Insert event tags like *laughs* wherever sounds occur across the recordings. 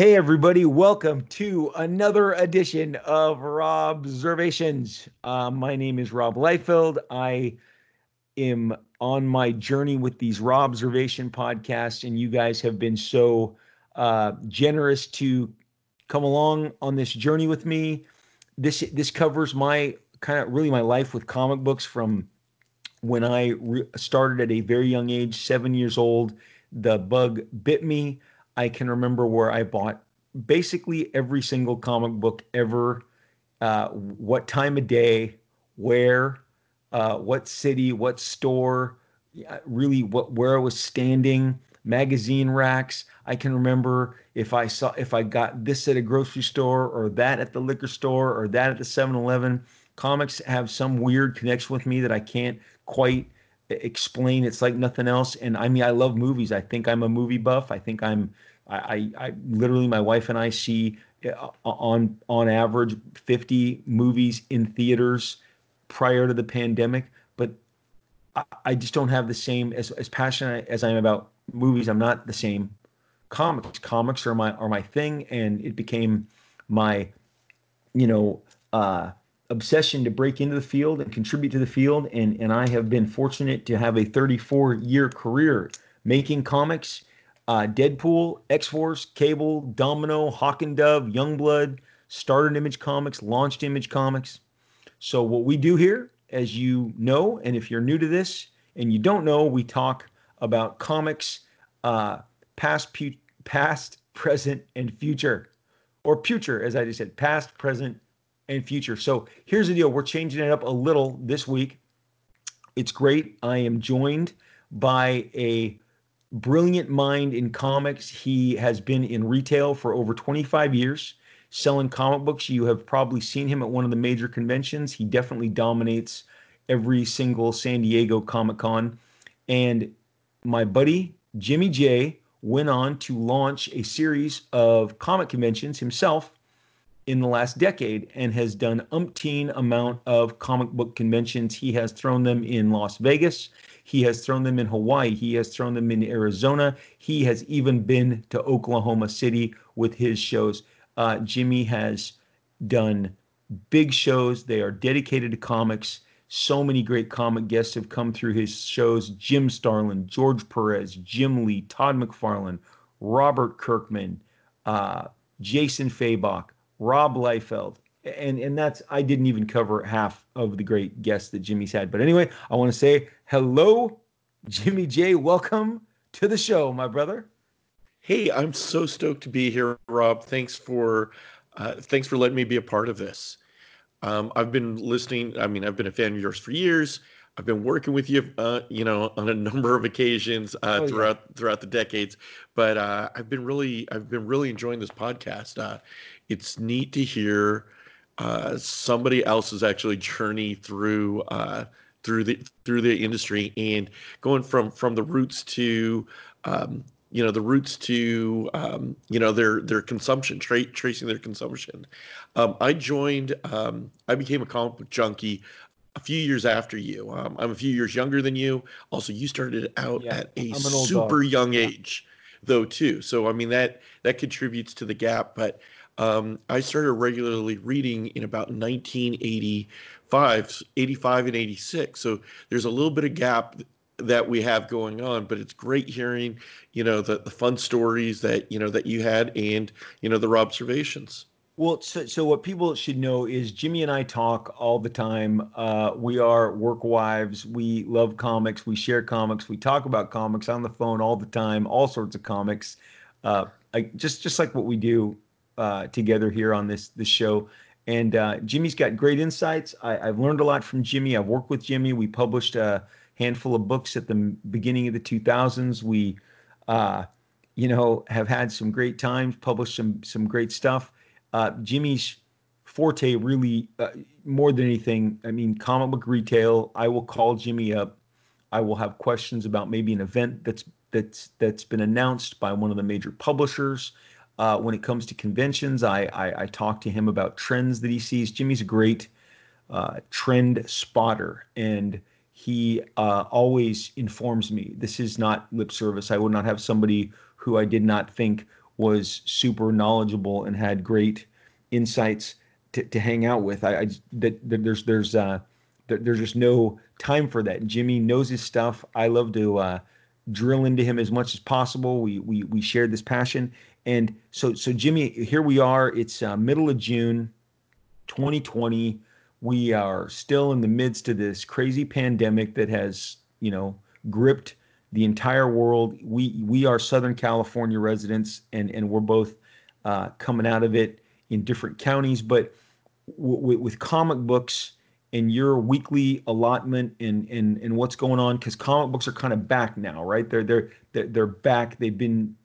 Hey, everybody, welcome to another edition of Rob Observations. Uh, my name is Rob Liefeld. I am on my journey with these Rob Observation podcasts, and you guys have been so uh, generous to come along on this journey with me. This this covers my kind of really my life with comic books from when I re- started at a very young age, seven years old. The bug bit me I can remember where I bought basically every single comic book ever, uh, what time of day, where, uh, what city, what store, really what where I was standing, magazine racks. I can remember if I saw if I got this at a grocery store or that at the liquor store or that at the 7-Eleven. Comics have some weird connection with me that I can't quite explain. It's like nothing else. And I mean, I love movies. I think I'm a movie buff. I think I'm, I, I, I literally, my wife and I see uh, on on average 50 movies in theaters prior to the pandemic. But I, I just don't have the same as as passionate as I'm about movies. I'm not the same. Comics, comics are my are my thing, and it became my, you know, uh, obsession to break into the field and contribute to the field. And, and I have been fortunate to have a 34 year career making comics. Uh, Deadpool, X Force, Cable, Domino, Hawk and Dove, Youngblood, started Image Comics, launched Image Comics. So, what we do here, as you know, and if you're new to this and you don't know, we talk about comics, uh, past, pu- past, *laughs* present, and future, or future, as I just said, past, present, and future. So here's the deal we're changing it up a little this week. It's great. I am joined by a brilliant mind in comics. He has been in retail for over 25 years, selling comic books. You have probably seen him at one of the major conventions. He definitely dominates every single San Diego Comic Con. And my buddy, Jimmy J, went on to launch a series of comic conventions himself in the last decade and has done umpteen amount of comic book conventions. He has thrown them in Las Vegas. He has thrown them in Hawaii. He has thrown them in Arizona. He has even been to Oklahoma City with his shows. Uh, Jimmy has done big shows. They are dedicated to comics. So many great comic guests have come through his shows Jim Starlin, George Perez, Jim Lee, Todd McFarlane, Robert Kirkman, uh, Jason Fabok, Rob Liefeld. And and that's I didn't even cover half of the great guests that Jimmy's had. But anyway, I want to say hello, Jimmy J. Welcome to the show, my brother. Hey, I'm so stoked to be here, Rob. Thanks for uh, thanks for letting me be a part of this. Um, I've been listening. I mean, I've been a fan of yours for years. I've been working with you, uh, you know, on a *laughs* number of occasions uh, oh, throughout yeah. throughout the decades. But uh, I've been really, I've been really enjoying this podcast. Uh, it's neat to hear uh, somebody else's actually journey through uh, through the through the industry and going from from the roots to um, you know the roots to um, you know their their consumption tra- tracing their consumption. Um, i joined um, i became a comic book junkie a few years after you. Um, i'm a few years younger than you. Also you started out yeah, at a super dog. young age though too. So i mean that that contributes to the gap but um, I started regularly reading in about 1985, 85 and 86. So there's a little bit of gap that we have going on, but it's great hearing, you know, the, the fun stories that, you know, that you had and, you know, the observations. Well, so, so what people should know is Jimmy and I talk all the time. Uh, we are work wives. We love comics. We share comics. We talk about comics on the phone all the time, all sorts of comics. Uh, I, just just like what we do uh, together here on this this show. And uh, Jimmy's got great insights. I, have learned a lot from Jimmy. I've worked with Jimmy. We published a handful of books at the beginning of the 2000s. We, uh, you know, have had some great times. Published some some great stuff. Uh, Jimmy's forte really uh, more than anything. I mean, comic book retail. I will call Jimmy up. I will have questions about maybe an event that's that's that's been announced by one of the major publishers. Uh, when it comes to conventions, I, I, I talk to him about trends that he sees. Jimmy's a great uh, trend spotter, and he uh, always informs me. This is not lip service. I would not have somebody who I did not think was super knowledgeable and had great insights to, to hang out with. I, I that, that there's there's uh there, there's just no time for that. Jimmy knows his stuff. I love to uh, drill into him as much as possible. We we we shared this passion, and so so Jimmy, here we are. It's uh, middle of June, 2020. We are still in the midst of this crazy pandemic that has you know gripped the entire world. We we are Southern California residents, and and we're both uh, coming out of it in different counties. But w- with comic books and your weekly allotment and and and what's going on, because comic books are kind of back now, right? They're they're, they're back. They've been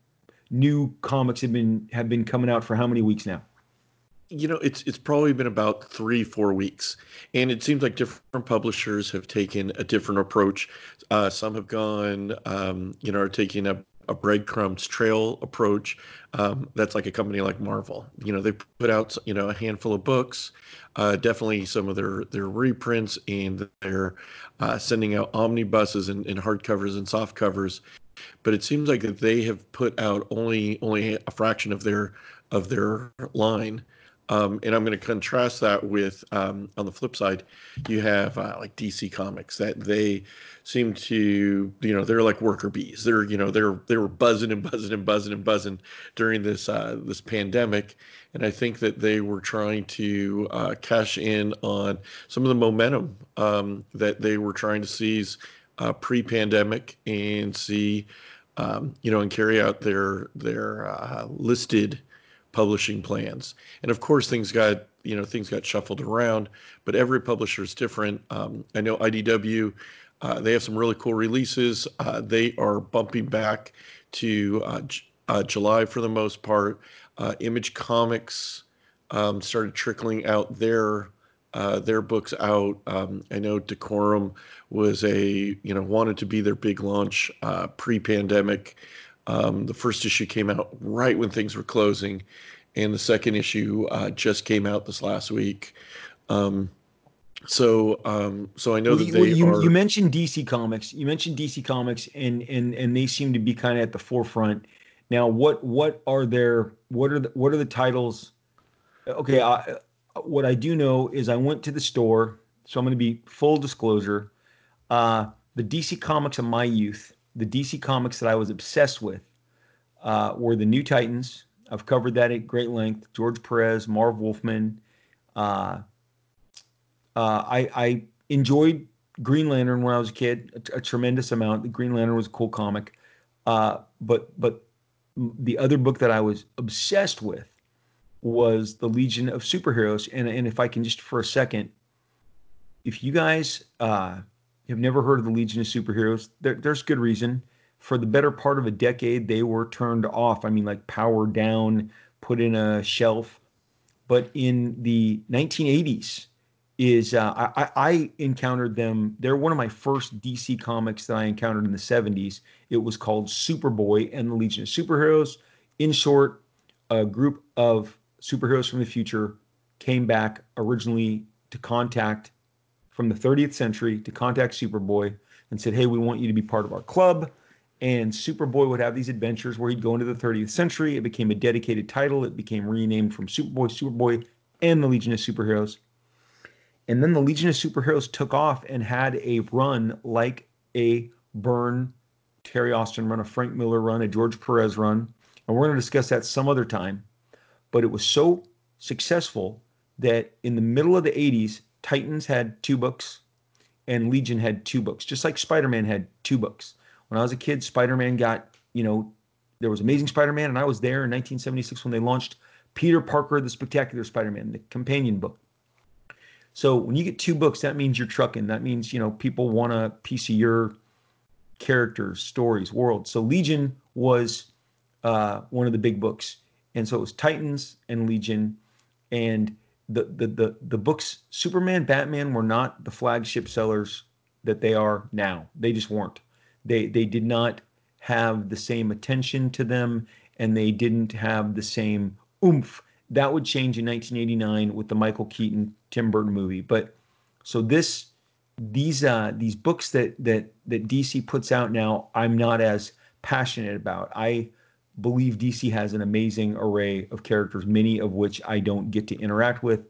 new comics have been have been coming out for how many weeks now? you know it's it's probably been about three four weeks. And it seems like different publishers have taken a different approach. Uh, some have gone um, you know are taking a, a breadcrumbs trail approach. Um, that's like a company like marvel. You know they put out you know a handful of books uh, definitely some of their their reprints and they're uh, sending out omnibuses and, and hardcovers and soft covers but it seems like that they have put out only only a fraction of their of their line um, and I'm going to contrast that with um, on the flip side, you have uh, like DC Comics that they seem to you know they're like worker bees. They're you know they're they were buzzing and buzzing and buzzing and buzzing during this uh, this pandemic, and I think that they were trying to uh, cash in on some of the momentum um, that they were trying to seize uh, pre-pandemic and see um, you know and carry out their their uh, listed publishing plans. And of course, things got you know things got shuffled around, but every publisher is different. Um, I know IDW. Uh, they have some really cool releases. Uh, they are bumping back to uh, uh, July for the most part. Image Comics um, started trickling out their uh, their books out. Um, I know Decorum was a you know wanted to be their big launch pre-pandemic. Um, the first issue came out right when things were closing, and the second issue uh, just came out this last week. Um, so, um, so I know that they well, you, are... you mentioned DC Comics. You mentioned DC Comics, and and and they seem to be kind of at the forefront. Now, what what are their what are the what are the titles? Okay, I, what I do know is I went to the store, so I'm going to be full disclosure. Uh, the DC Comics of my youth the DC comics that I was obsessed with uh, were the New Titans. I've covered that at great length. George Perez, Marv Wolfman. Uh, uh, I, I, enjoyed Green Lantern when I was a kid, a, a tremendous amount. The Green Lantern was a cool comic. Uh, but but the other book that I was obsessed with was the Legion of Superheroes. And and if I can just for a second, if you guys uh, have never heard of the Legion of Superheroes, there, there's good reason. For the better part of a decade, they were turned off. I mean, like powered down, put in a shelf. But in the 1980s, is uh, I, I encountered them. They're one of my first DC comics that I encountered in the 70s. It was called Superboy and the Legion of Superheroes. In short, a group of superheroes from the future came back originally to contact from the 30th century to contact Superboy and said, Hey, we want you to be part of our club. And Superboy would have these adventures where he'd go into the 30th century. It became a dedicated title. It became renamed from Superboy, Superboy, and the Legion of Superheroes. And then the Legion of Superheroes took off and had a run like a Byrne, Terry Austin run, a Frank Miller run, a George Perez run. And we're going to discuss that some other time. But it was so successful that in the middle of the 80s, Titans had two books and Legion had two books, just like Spider Man had two books. When I was a kid, Spider Man got, you know, there was Amazing Spider Man, and I was there in 1976 when they launched Peter Parker, the Spectacular Spider Man, the companion book. So when you get two books, that means you're trucking. That means, you know, people want a piece of your characters, stories, world. So Legion was uh, one of the big books. And so it was Titans and Legion. And the, the the the books Superman, Batman were not the flagship sellers that they are now. They just weren't. They they did not have the same attention to them, and they didn't have the same oomph. That would change in 1989 with the Michael Keaton Tim Burton movie. But so this these uh these books that that that DC puts out now, I'm not as passionate about. I believe DC has an amazing array of characters, many of which I don't get to interact with.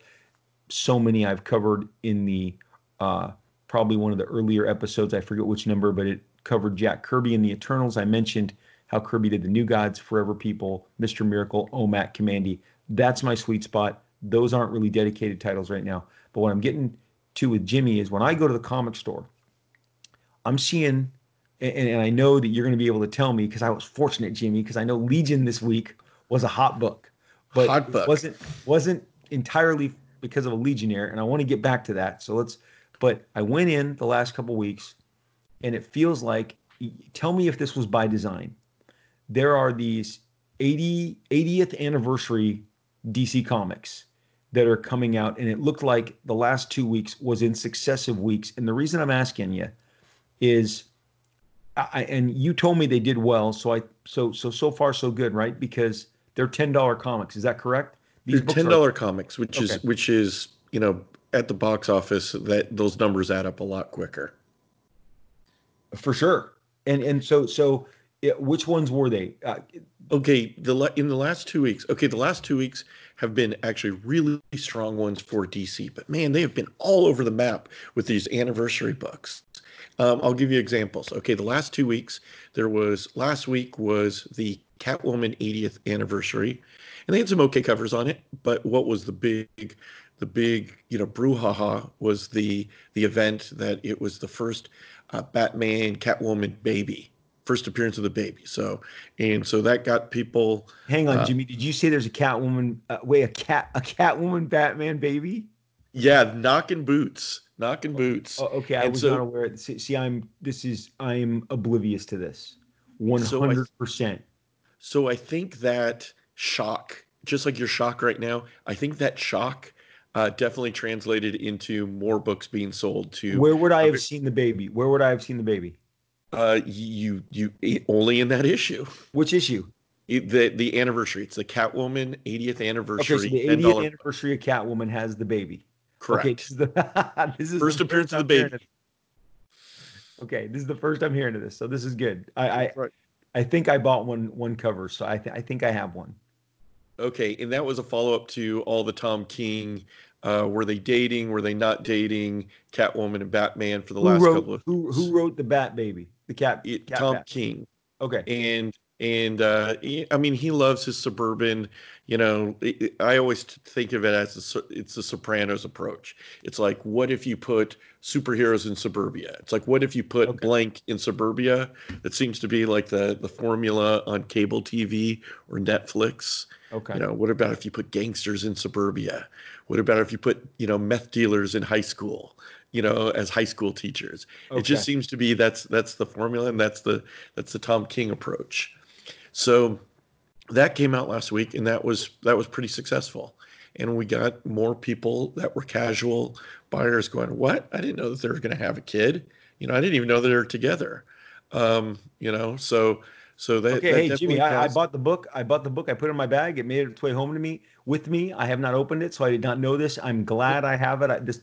So many I've covered in the uh, probably one of the earlier episodes. I forget which number, but it covered Jack Kirby in the Eternals. I mentioned how Kirby did the New Gods, Forever People, Mr. Miracle, OMAC, Kamandi. That's my sweet spot. Those aren't really dedicated titles right now. But what I'm getting to with Jimmy is when I go to the comic store, I'm seeing, and, and I know that you're going to be able to tell me because I was fortunate, Jimmy, because I know Legion this week was a hot book, but Hot book. wasn't wasn't entirely because of a Legionnaire, and I want to get back to that. So let's. But I went in the last couple weeks, and it feels like. Tell me if this was by design. There are these 80 80th anniversary DC comics that are coming out, and it looked like the last two weeks was in successive weeks. And the reason I'm asking you is, I and you told me they did well, so I so so so far so good, right? Because they're ten dollar comics. Is that correct? These books ten are- comics, which is which is you know at the box office that those numbers add up a lot quicker. for sure. And and so so which ones were they? Uh, Okay, the in the last two weeks, okay, the last two weeks have been actually really strong ones for DC, but man, they have been all over the map with these anniversary books. Um, I'll give you examples. Okay, the last two weeks, there was last week was the Catwoman 80th anniversary, and they had some okay covers on it. But what was the big, the big, you know, brouhaha was the the event that it was the first uh, Batman Catwoman baby, first appearance of the baby. So and so that got people. hang on, Uh, Jimmy. Did you say there's a Catwoman? Uh, wait, a cat a Catwoman Batman baby? Yeah, knocking boots, knocking boots. Oh, okay, I And was so- not aware. See, see, I'm this is I'm oblivious to this. I- hundred percent. So I think that shock, just like your shock right now, I think that shock uh, definitely translated into more books being sold to Where would I have seen the baby? Where would I have seen the baby? uh, you you only in that issue. Which issue? The the anniversary. It's the Catwoman 80th anniversary. Okay, so the 80th anniversary of Catwoman has the baby. Correct. Okay, this is the *laughs* this is First the appearance first of the baby. Okay, this is the first I'm hearing of this, so this is good. I I, Right. I think I bought one one cover, so I th- I think I have one. Okay, and that was a follow up to all the Tom King. Uh, were they dating? Were they not dating? Catwoman and Batman for the Who last wrote couple of who who wrote the Bat Baby? The cat. it, cat Tom Bat. King. Okay. and and uh he- i mean he loves his suburban you know i always think of it as a, it's the sopranos approach. It's like what if you put superheroes in suburbia? It's like what if you put Okay. blank in suburbia? That seems to be like the the formula on cable tv or netflix. Okay. you know what about if you put gangsters in suburbia? What about if you put you know meth dealers in high school you know as high school teachers? Okay. it just seems to be that's that's the formula and that's the that's the tom king approach so that came out last week and that was that was pretty successful and we got more people that were casual buyers going what i didn't know that they were going to have a kid you know i didn't even know that they were together um you know so so that Okay, that hey Jimmy, I, I bought the book. I bought the book. I put it in my bag. It made its way home to me with me. I have not opened it, so I did not know this. I'm glad I have it. I just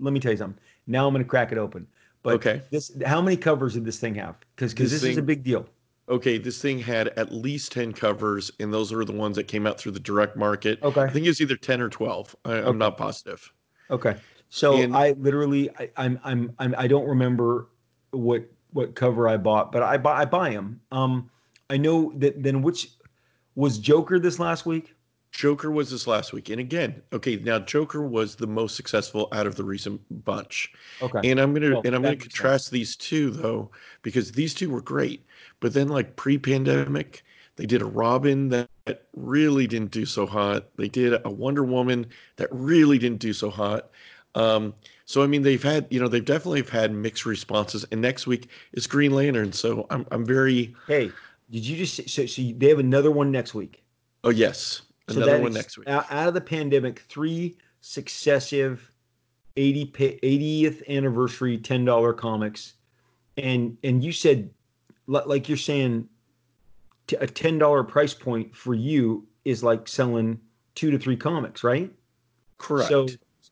let me tell you something. Now I'm going to crack it open. But Okay. this, how many covers did this thing have? Because This this, is a big deal. Okay, this thing had at least 10 covers, and those are the ones that came out through the direct market. Okay. I think it was either 10 or 12. I, Okay. I'm not positive. Okay. So And- I literally, I, I'm, I'm, I'm, I don't remember what what cover I bought, but I buy, I buy them. Um, I know that. Then which was Joker this last week? Joker was this last week. And again, okay, now Joker was the most successful out of the recent bunch. Okay. And I'm gonna Well, and I'm gonna makes sense. contrast these two though, because these two were great. But then like pre-pandemic, they did a Robin that, that really didn't do so hot. They did a Wonder Woman that really didn't do so hot. Um, so I mean they've had, you know, they've definitely have had mixed responses. And next week is Green Lantern. So I'm I'm very Hey, did you just so, so they have another one next week? oh yes. Another that one next week. Out, out of the pandemic, three successive 80 80th anniversary $10 comics. And and you said like you're saying t- a $10 price point for you is like selling two to three comics, right? Correct. So,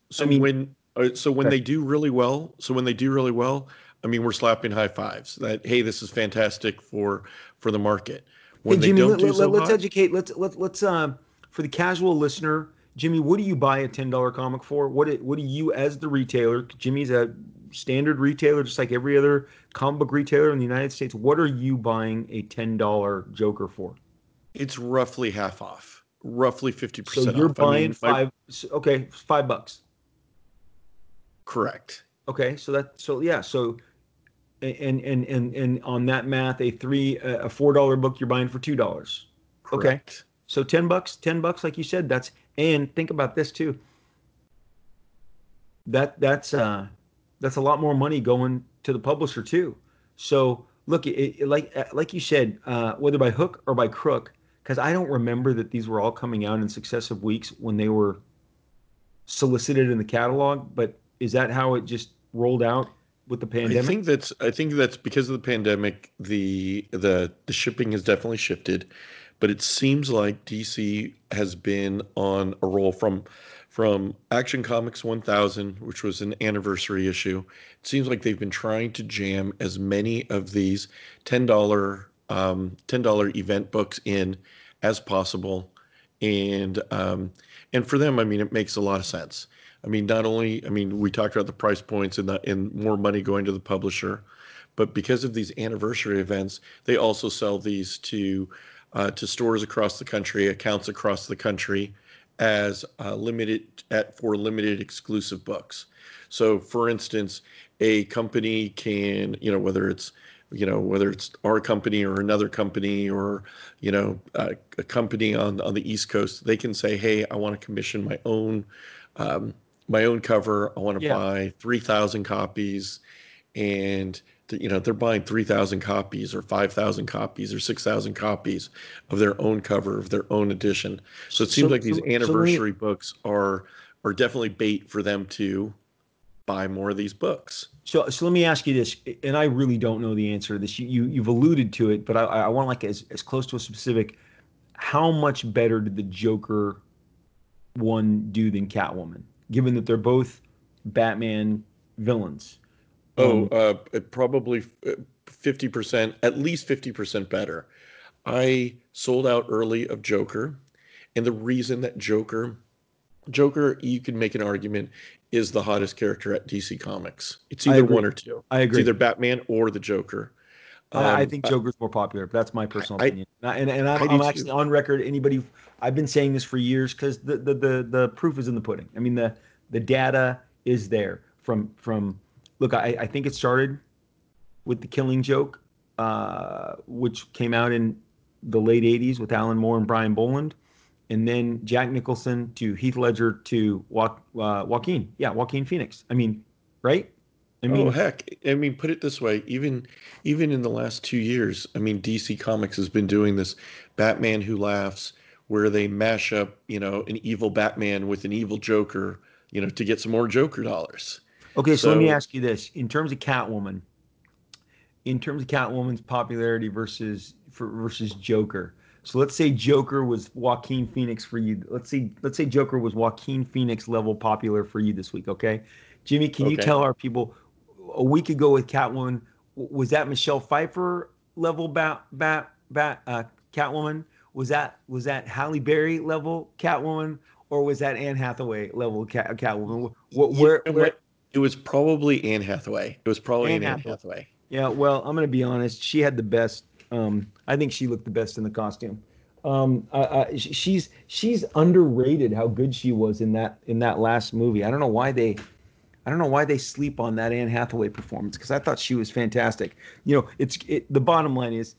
So I mean- when uh, so when Okay. they do really well, so when they do really well, I mean we're slapping high fives that hey this is fantastic for for the market. when hey, Jimmy, they don't let, do let, so let's hot, educate. Let's let's let's uh, for the casual listener, Jimmy, what do you buy a ten dollar comic for? What it, what do you as the retailer? Jimmy's a standard retailer, just like every other comic book retailer in the United States. What are you buying a ten dollar Joker for? it's roughly half off, roughly 50% So you're off. buying I mean, five. okay, five bucks. correct. Okay, so that so yeah, so and and and and on that math, a three a four dollar book you're buying for two dollars. Okay. Correct. So ten bucks, ten bucks, like you said, that's and think about this too. That that's uh that's a lot more money going to the publisher too. So look, it, it, like like you said, uh, whether by hook or by crook, because I don't remember that these were all coming out in successive weeks when they were solicited in the catalog. But is that how it just rolled out with the pandemic? I think that's I think that's because of the pandemic. The the the shipping has definitely shifted, but it seems like DC has been on a roll from from Action Comics 1000, which was an anniversary issue. It seems like they've been trying to jam as many of these ten dollar um, ten dollar event books in as possible, and um, and for them, I mean, it makes a lot of sense. I mean, not only, I mean, we talked about the price points and the and more money going to the publisher, but because of these anniversary events, they also sell these to uh, to stores across the country, accounts across the country, as uh, limited at for limited exclusive books. So, for instance, a company can, you know, whether it's you know whether it's our company or another company or you know uh, a company on on the east coast they can say hey i want to commission my own um, my own cover i want to Yeah. buy 3000 copies and you know they're buying 3000 copies or 5000 copies or 6000 copies of their own cover of their own edition so it seems So- like these so- so anniversary books are are definitely bait for them to buy more of these books So, so let me ask you this, and I really don't know the answer to this. You, you you've alluded to it, but I, I want like as, as close to a specific. How much better did the Joker one do than Catwoman? Given that they're both Batman villains. Oh, Um, uh, probably uh, fifty percent, at least fifty percent better. I sold out early of Joker, and the reason that Joker, Joker, you can make an argument, is the hottest character at DC Comics. It's either one or two. I agree. It's either Batman or the Joker. I, I Um, think Joker's more popular. But that's my personal I- opinion. And and I'm, I'm too. actually on record. Anybody, I've been saying this for years because the, the the the proof is in the pudding. I mean the the data is there from from. Look, I, I think it started with the Killing Joke, uh, which came out in the late '80s with Alan Moore and Brian Boland, and then Jack Nicholson to Heath Ledger to Wa- uh, Joaquin. Yeah, Joaquin Phoenix. I mean, right? I mean, oh heck! I mean, put it this way: even even in the last two years, I mean, DC Comics has been doing this Batman Who Laughs, where they mash up, you know, an evil Batman with an evil Joker, you know, to get some more Joker dollars. Okay, so, let me ask you this: in terms of Catwoman, in terms of Catwoman's popularity versus for, versus Joker. So let's say Joker was Joaquin Phoenix for you. Let's see. let's say Joker was Joaquin Phoenix level popular for you this week. Okay, Jimmy, can you tell our people a week ago with Catwoman was that Michelle Pfeiffer level bat bat bat uh, Catwoman? Was that was that Halle Berry level Catwoman? Or was that Anne Hathaway level Cat, Catwoman? What, where, where? It was probably Anne Hathaway. It was probably Anne Anne Hathaway. Hathaway. Yeah, well, I'm gonna be honest. She had the best. Um, I think she looked the best in the costume. Um, I, I, sh- she's she's underrated. How good she was in that in that last movie. I don't know why they, I don't know why they sleep on that Anne Hathaway performance because I thought she was fantastic. You know, it's it, the bottom line is,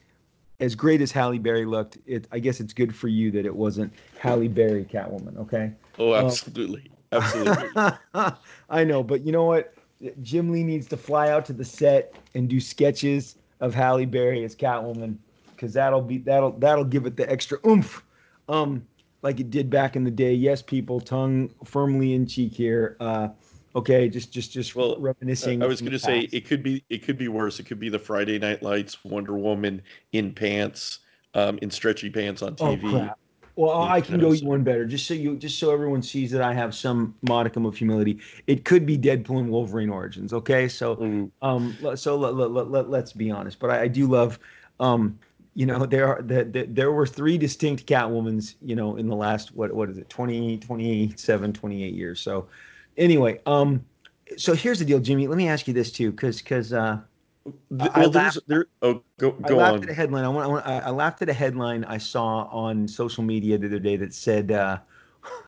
as great as Halle Berry looked, it I guess it's good for you that it wasn't Halle Berry Catwoman. Okay. Oh, Um, absolutely, absolutely. *laughs* I know, but you know what? Jim Lee needs to fly out to the set and do sketches of Halle Berry as Catwoman, because that'll be that'll that'll give it the extra oomph, um, like it did back in the day. Yes, people, tongue firmly in cheek here. Uh, okay, just just just Well, reminiscing. I was going to say it could be it could be worse. It could be the Friday Night Lights Wonder Woman in pants, um, in stretchy pants on Oh TV. crap. Well, I can go one better, just so you, just so everyone sees that I have some modicum of humility. It could be Deadpool and Wolverine origins. Okay, so Ooh, Um, so let, let, let, let, let's be honest, but I, I do love, um, you know there are the, the, there were three distinct catwomans you know in the last what what is it 20 27 28 years. So anyway um so here's the deal jimmy. Let me ask you this too because because uh well, I laughed, there, oh, go, go I laughed on. at a headline. I, want, I, want, I laughed at a headline I saw on social media the other day that said, uh,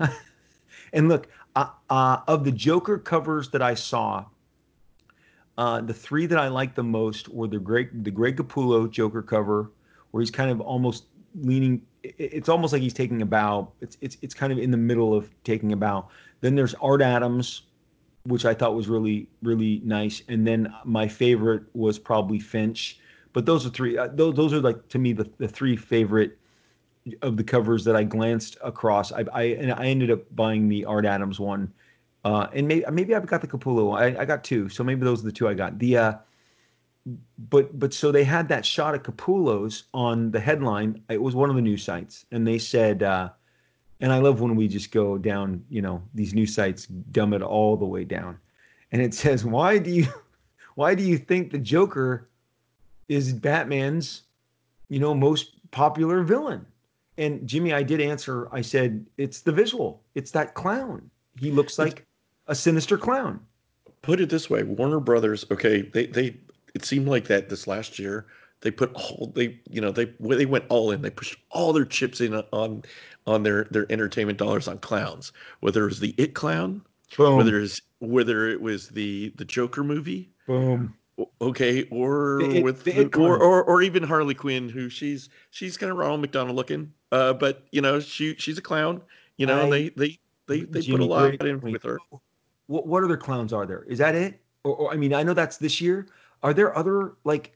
*laughs* and look, uh, uh, of the Joker covers that I saw, uh, the three that I liked the most were the Greg the Greg Capullo Joker cover, where he's kind of almost leaning. It's almost like he's taking a bow. It's it's it's kind of in the middle of taking a bow. Then there's Art Adams, which I thought was really really nice, and then my favorite was probably Finch. But those are three. Uh, those those are like to me the the three favorite of the covers that I glanced across. I I and I ended up buying the Art Adams one uh, and maybe maybe I've got the Capullo. I, I got two, so maybe those are the two I got. The uh, but but so they had that shot of Capullo's on the headline. It was one of the news sites, and they said, uh, and I love when we just go down, you know, these news sites dumb it all the way down, and it says, why do you, *laughs* why do you think the Joker is Batman's, you know, most popular villain? And Jimmy, I did answer. I said it's the visual. It's that clown. He looks like a sinister clown. Put it this way, Warner Brothers, okay, they they it seemed like that this last year. They put all they you know they they went all in. They pushed all their chips in on on their their entertainment dollars on clowns. Whether it was the It clown, Boom. whether it's whether it was the the Joker movie, Boom. Okay, or the, with the, or, or or even Harley Quinn, who she's she's kind of Ronald McDonald looking, uh, but you know she she's a clown. You know I, they they they they Jimmy put a lot in with her what what other clowns are there? Is that it? Or, or I mean, I know that's this year. Are there other like?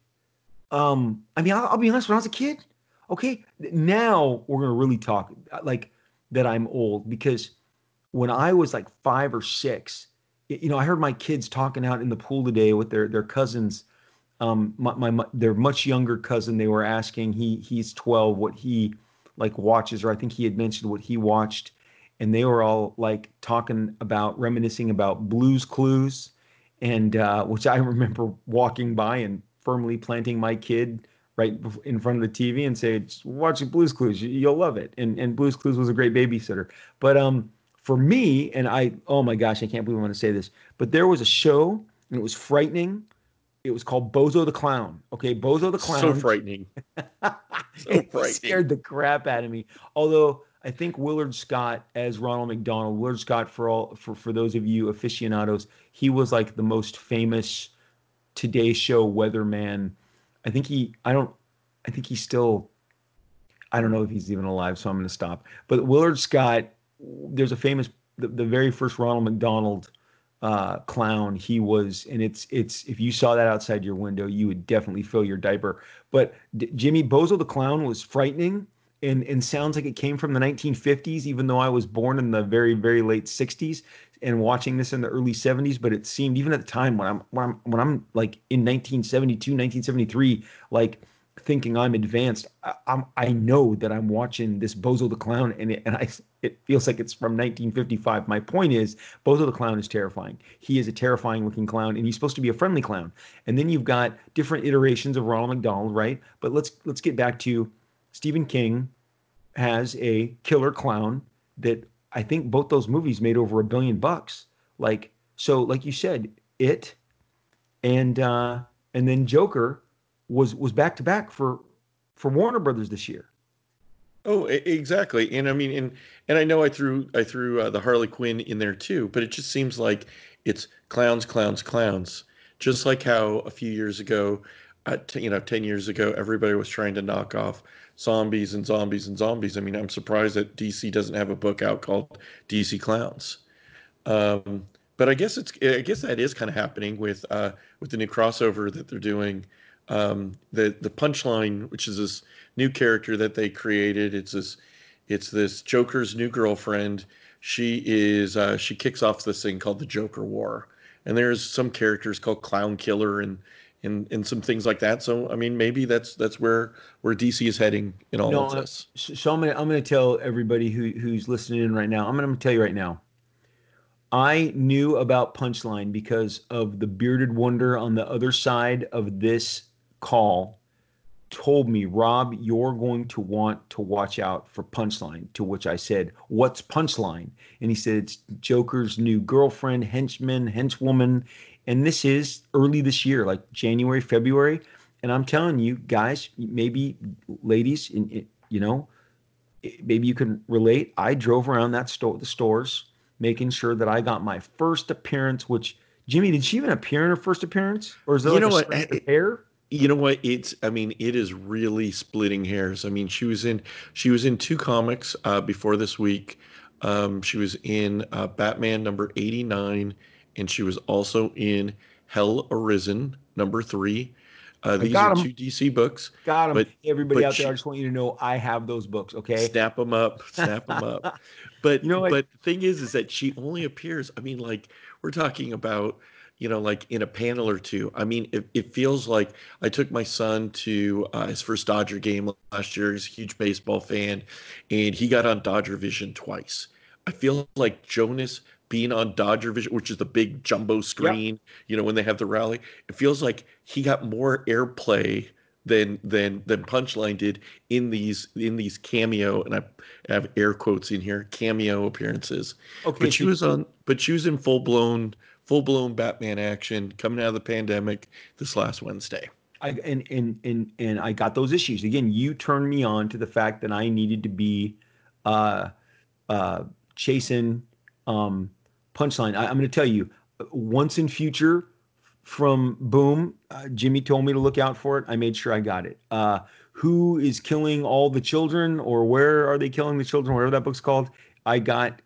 Um, I mean, I'll, I'll be honest. When I was a kid, okay, now we're gonna really talk like that. I'm old because when I was like five or six, you know, I heard my kids talking out in the pool today with their their cousins. Um, my, my, my their much younger cousin, they were asking he he's 12 what he like watches, or I think he had mentioned what he watched and they were all like talking about reminiscing about Blues Clues, and uh, which I *laughs* remember walking by and firmly planting my kid right in front of the TV and say, Just "Watch Blues Clues, you'll love it." And and Blues Clues was a great babysitter. But um, for me, and I, oh my gosh, I can't believe I'm going to say this, but there was a show and it was frightening. It was called Bozo the Clown. Okay, Bozo the Clown. *laughs* So frightening. so frightening. scared the crap out of me. Although I think Willard Scott as Ronald McDonald. Willard Scott, for all for for those of you aficionados, he was like the most famous Today Show weatherman. I think he. I don't. I think he's still. I don't know if he's even alive, so I'm going to stop. But Willard Scott, there's a famous, the, the very first Ronald McDonald uh, clown. He was, and it's it's if you saw that outside your window, you would definitely fill your diaper. But D- Jimmy Bozo the clown was frightening and and sounds like it came from the 1950s even though i was born in the very very late 60s and watching this in the early 70s but it seemed even at the time when i'm when i'm when i'm like in 1972 1973 like thinking i'm advanced I, am i know that i'm watching this bozo the clown and it, and i it feels like it's from 1955 my point is bozo the clown is terrifying. He is a terrifying looking clown and he's supposed to be a friendly clown. And then you've got different iterations of ronald mcdonald right? But let's let's get back to Stephen King has a killer clown that I think both those movies made over a billion bucks. Like so, like you said, it and uh, and then Joker was was back to back for for Warner Brothers this year. Oh, exactly. And I mean, and and I know I threw I threw uh, the Harley Quinn in there too, but it just seems like it's clowns, clowns, clowns. Just like how a few years ago, uh, t- you know, ten years ago, everybody was trying to knock off zombies and zombies and zombies. I mean, I'm surprised that DC doesn't have a book out called DC Clowns. Um, but I guess it's I guess that is kind of happening with uh, with the new crossover that they're doing. Um, the the punchline, which is this new character that they created, it's this it's this Joker's new girlfriend. She is uh, she kicks off this thing called the Joker War, and there's some characters called Clown Killer and and and some things like that. So I mean, maybe that's that's where where DC is heading in all no, of this. So I'm gonna I'm gonna tell everybody who who's listening in right now. I'm gonna, I'm gonna tell you right now. I knew about Punchline because of the bearded wonder on the other side of this call told me, Rob, you're going to want to watch out for Punchline. To which I said, What's Punchline? And he said, It's Joker's new girlfriend, henchman, henchwoman. And this is early this year, like January, February. And I'm telling you, guys, maybe ladies, in, you know, maybe you can relate. I drove around that store, the stores, making sure that I got my first appearance. Which Jimmy, did she even appear in her first appearance, or is that you like know what? hair? you know what it's i mean it is really splitting hairs i mean she was in she was in two comics uh, before this week um, she was in uh, batman number 89 and she was also in hell arisen number three uh, these are two DC books. Got them. But, Everybody but out there, she, I just want you to know I have those books. Okay. Snap them up. Snap them up. *laughs* But you know, what? but the thing is, is that she only appears. I mean, like we're talking about you know, like in a panel or two. I mean, it, it feels like I took my son to uh, his first Dodger game last year. He's a huge baseball fan, and he got on Dodger Vision twice. I feel like Jonas being on Dodger Vision, which is the big jumbo screen, yep. you know, when they have the rally, it feels like he got more airplay than than than Punchline did in these in these cameo and I have air quotes in here cameo appearances. Okay, but she was on, but she was in full blown full blown Batman action coming out of the pandemic this last Wednesday. I, and and and and I got those issues again. You turned me on to the fact that I needed to be uh, uh, chasing um, punchline. I, am going to tell you, Once & Future from Boom, uh, Jimmy told me to look out for it. I made sure I got it. Uh, who is killing all the children, or where are they killing the children? Whatever that book's called, I got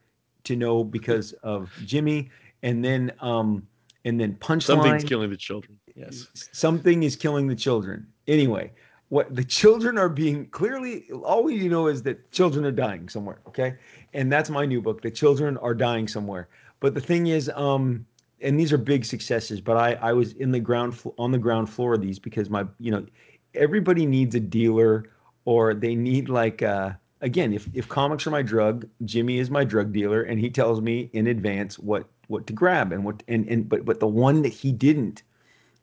to know because of Jimmy and then um and then punchline. Something's killing the children. Yes. Something is killing the children. Anyway, what the children are being clearly all we know is that children are dying somewhere. Okay. And that's my new book. The children are dying somewhere. But the thing is, um, and these are big successes, but I, I was in the ground on the ground floor of these because my, you know, everybody needs a dealer or they need like uh again, if if comics are my drug, Jimmy is my drug dealer, and he tells me in advance what what to grab and what and and but but the one that he didn't,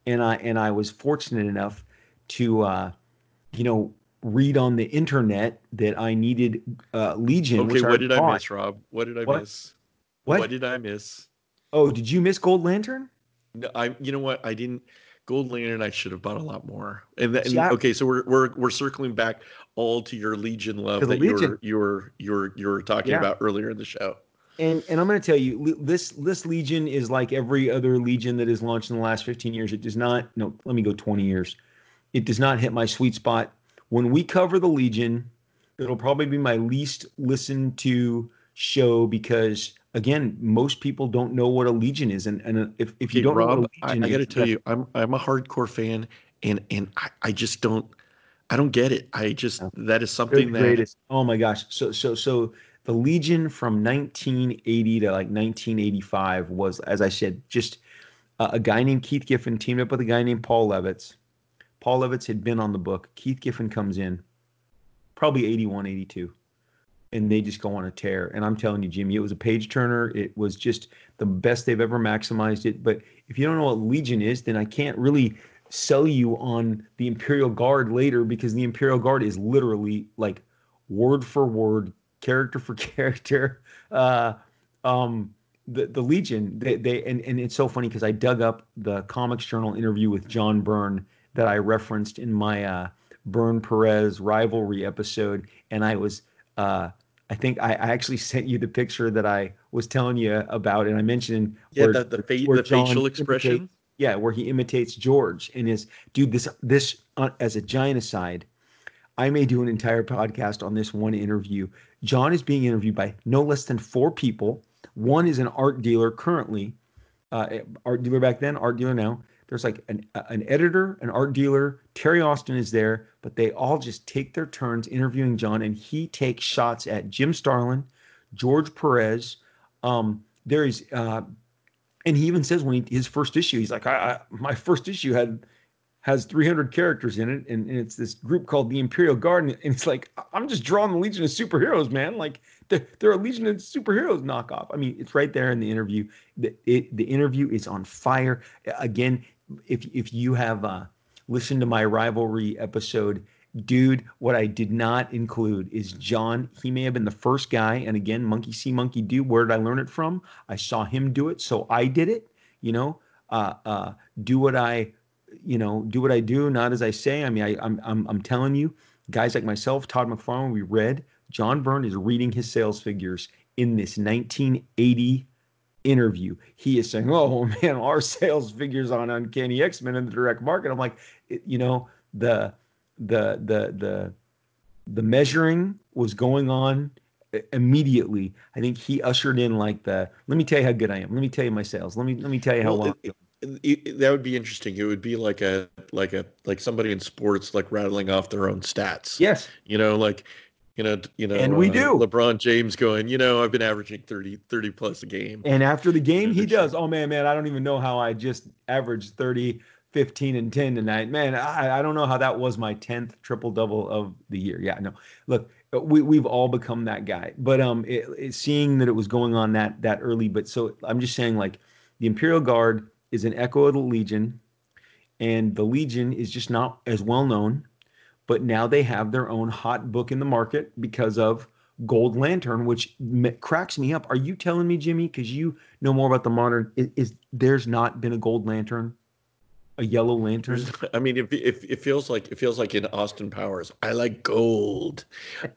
and I and I was fortunate enough to uh, you know read on the internet that I needed uh, Legion. Okay, what I did bought. I miss, Rob? What did I what? miss? What? what did I miss? Oh, did you miss Gold Lantern? No, I. You know what? I didn't. Gold Lantern, I should have bought a lot more. And, and yeah. okay, so we're we're we're circling back all to your Legion love that Legion. you were you were you were talking yeah. about earlier in the show. And and I'm going to tell you, this this Legion is like every other Legion that is launched in the last 15 years. It does not. No, let me go 20 years. It does not hit my sweet spot. When we cover the Legion, it'll probably be my least listened to show because again, most people don't know what a legion is, and and if, if you hey, don't Rob, know what a legion I, I got to tell you, I'm I'm a hardcore fan, and and I, I just don't I don't get it. I just that is something that greatest. oh my gosh. So so so the Legion from 1980 to like 1985 was, as I said, just uh, a guy named Keith Giffen teamed up with a guy named Paul Levitz. Paul Levitz had been on the book. Keith Giffen comes in, probably 81, 82 and they just go on a tear. And I'm telling you, Jimmy, it was a page turner. It was just the best they've ever maximized it. But if you don't know what Legion is, then I can't really sell you on the Imperial Guard later because the Imperial Guard is literally like word for word, character for *laughs* character. Uh, um, the the Legion, they, they and, and it's so funny because I dug up the Comics Journal interview with John Byrne that I referenced in my uh, Byrne Perez rivalry episode, and I was uh, I think I, I, actually *laughs* sent you the picture that I was telling you about, and I mentioned yeah, where, the, the, fa- the facial expression. Imitates, yeah, where he imitates George and is dude. This this uh, as a giant aside, I may do an entire podcast on this one interview. John is being interviewed by no less than four people. One is an art dealer currently, uh, art dealer back then, art dealer now. There's like an an editor, an art dealer. Terry Austin is there, but they all just take their turns interviewing John, and he takes shots at Jim Starlin, George Perez. Um, there is, uh, and he even says when he, his first issue, he's like, I, I, my first issue had has 300 characters in it, and, and, it's this group called the Imperial Guard, and it's like I'm just drawing the Legion of Superheroes, man. Like they're, they're a Legion of Superheroes knockoff. I mean, it's right there in the interview. The, it, the interview is on fire. Again, if if you have uh, listen to my rivalry episode. Dude, what I did not include is John. He may have been the first guy. And again, monkey see, monkey do. Where did I learn it from? I saw him do it. So I did it. You know, uh, uh, do what I, you know, do what I do, not as I say. I mean, I, I'm, I'm, I'm telling you, guys like myself, Todd McFarlane, we read John Byrne is reading his sales figures in this 1980 interview. He is saying, "Oh *laughs* man, our sales figures on Uncanny X Men in the direct market." I'm like, you know, the the the the the measuring was going on immediately. I think he ushered in like the, "Let me tell you how good I am. Let me tell you my sales. Let me let me tell you how well." it, it, that would be interesting. It would be like a like a like somebody in sports like rattling off their own stats. Yes. You know, like you know, you know, and we uh, do. LeBron James going, you know, I've been averaging 30, 30 plus a game. And after the game, he does. Oh man, man, I don't even know how I just averaged 30, 15, and 10 tonight. Man, I, I don't know how that was my 10th triple double of the year. Yeah, no. Look, we we've all become that guy. But um it, it, seeing that it was going on that that early, but so I'm just saying like the Imperial Guard is an echo of the Legion, and the Legion is just not as well known but now they have their own hot book in the market because of Gold Lantern, which m- cracks me up. Are you telling me, Jimmy, because you know more about the modern? Is, is, there's not been a Gold Lantern, a Yellow Lantern? I mean, if, if it feels like it feels like in Austin Powers, I like gold,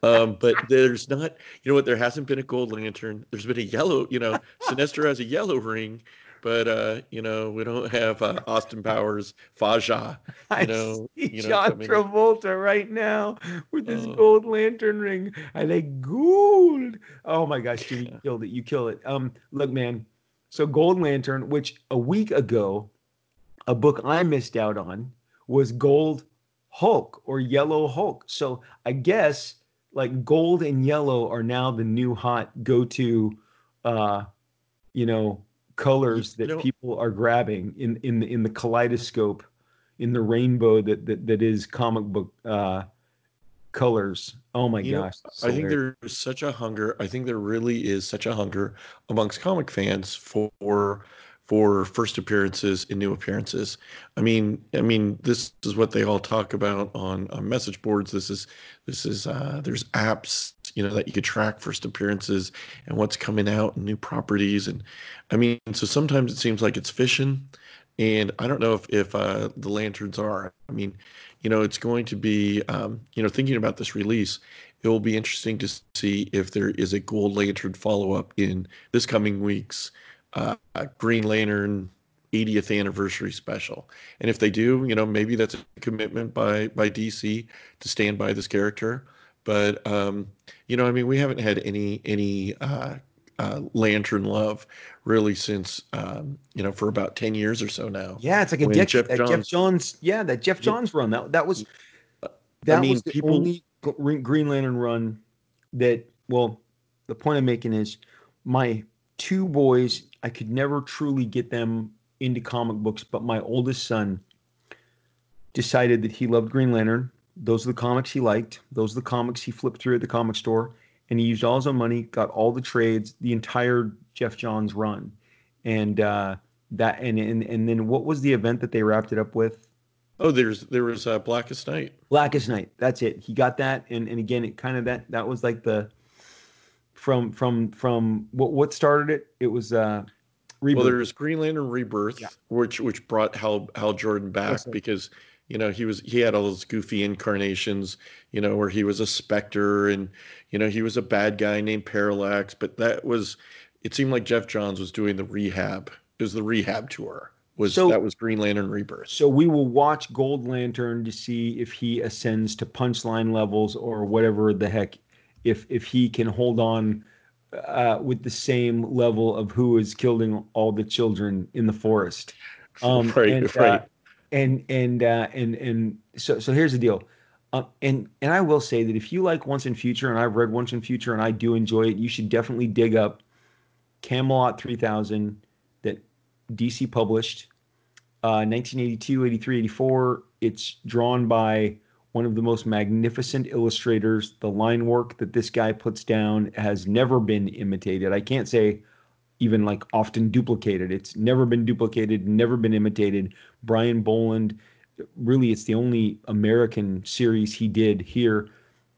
um, but *laughs* there's not. You know what? There hasn't been a Gold Lantern. There's been a yellow. You know, Sinestro has a yellow ring but uh, you know, we don't have uh, Austin Powers, Faja. *laughs* You I see you know, John Travolta right now with his uh, gold lantern ring. I like gold. Oh my gosh, Jimmy, you killed it. You killed it. Um, look, man. So Gold Lantern, which a week ago, a book I missed out on was Gold Hulk or Yellow Hulk. So I guess like gold and yellow are now the new hot go-to uh you know colors that you know, people are grabbing in in the, in the kaleidoscope in the rainbow that that, that is comic book uh, colors oh my gosh know, i think there is such a hunger i think there really is such a hunger amongst comic fans for for first appearances and new appearances. I mean, I mean, this is what they all talk about on, on message boards. This is, this is, uh, there's apps, you know, that you could track first appearances and what's coming out and new properties. And I mean, so sometimes it seems like it's fishing, and I don't know if if uh, the lanterns are. I mean, you know, it's going to be, um, you know, thinking about this release. It will be interesting to see if there is a Gold Lantern follow up in this coming week's uh, Green Lantern 80th anniversary special. And if they do, you know, maybe that's a commitment by by DC to stand by this character. But um, you know, I mean, we haven't had any any uh, uh, Lantern love really since um, you know for about ten years or so now. Yeah, it's like a Jeff, Jeff, Johns, Geoff Johns. Yeah, that Geoff Johns run. That that was uh, that I mean, was the people, only Green Lantern run that. Well, the point I'm making is my two boys I could never truly get them into comic books, but my oldest son decided that he loved Green Lantern. Those are the comics he liked. Those are the comics he flipped through at the comic store. And he used all his own money, got all the trades, the entire Geoff Johns run. And uh, that and, and and then what was the event that they wrapped it up with? Oh, there's there was uh, Blackest Night. Blackest Night. That's it. He got that, and and again, it kind of that that was like the from from from what what started it? It was uh Rebirth. Well, there was Green Lantern Rebirth, yeah. which which brought Hal Hal Jordan back because you know he was he had all those goofy incarnations, you know, where he was a Spectre and you know he was a bad guy named Parallax, but that was it seemed like Geoff Johns was doing the rehab. It was the rehab tour. Was so, that was Green Lantern Rebirth. So we will watch Gold Lantern to see if he ascends to punchline levels or whatever the heck if if he can hold on uh, with the same level of who is killing all the children in the forest. *laughs* Um, right, and, right. Uh, and and uh, and and so so here's the deal. Uh, and and I will say that if you like Once & Future, and I've read Once & Future, and I do enjoy it, you should definitely dig up Camelot 3000 that DC published, uh, 1982, 83, 84. It's drawn by one of the most magnificent illustrators. The line work that this guy puts down has never been imitated. I can't say even like often duplicated. It's never been duplicated, never been imitated. Brian Bolland really it's the only American series he did here.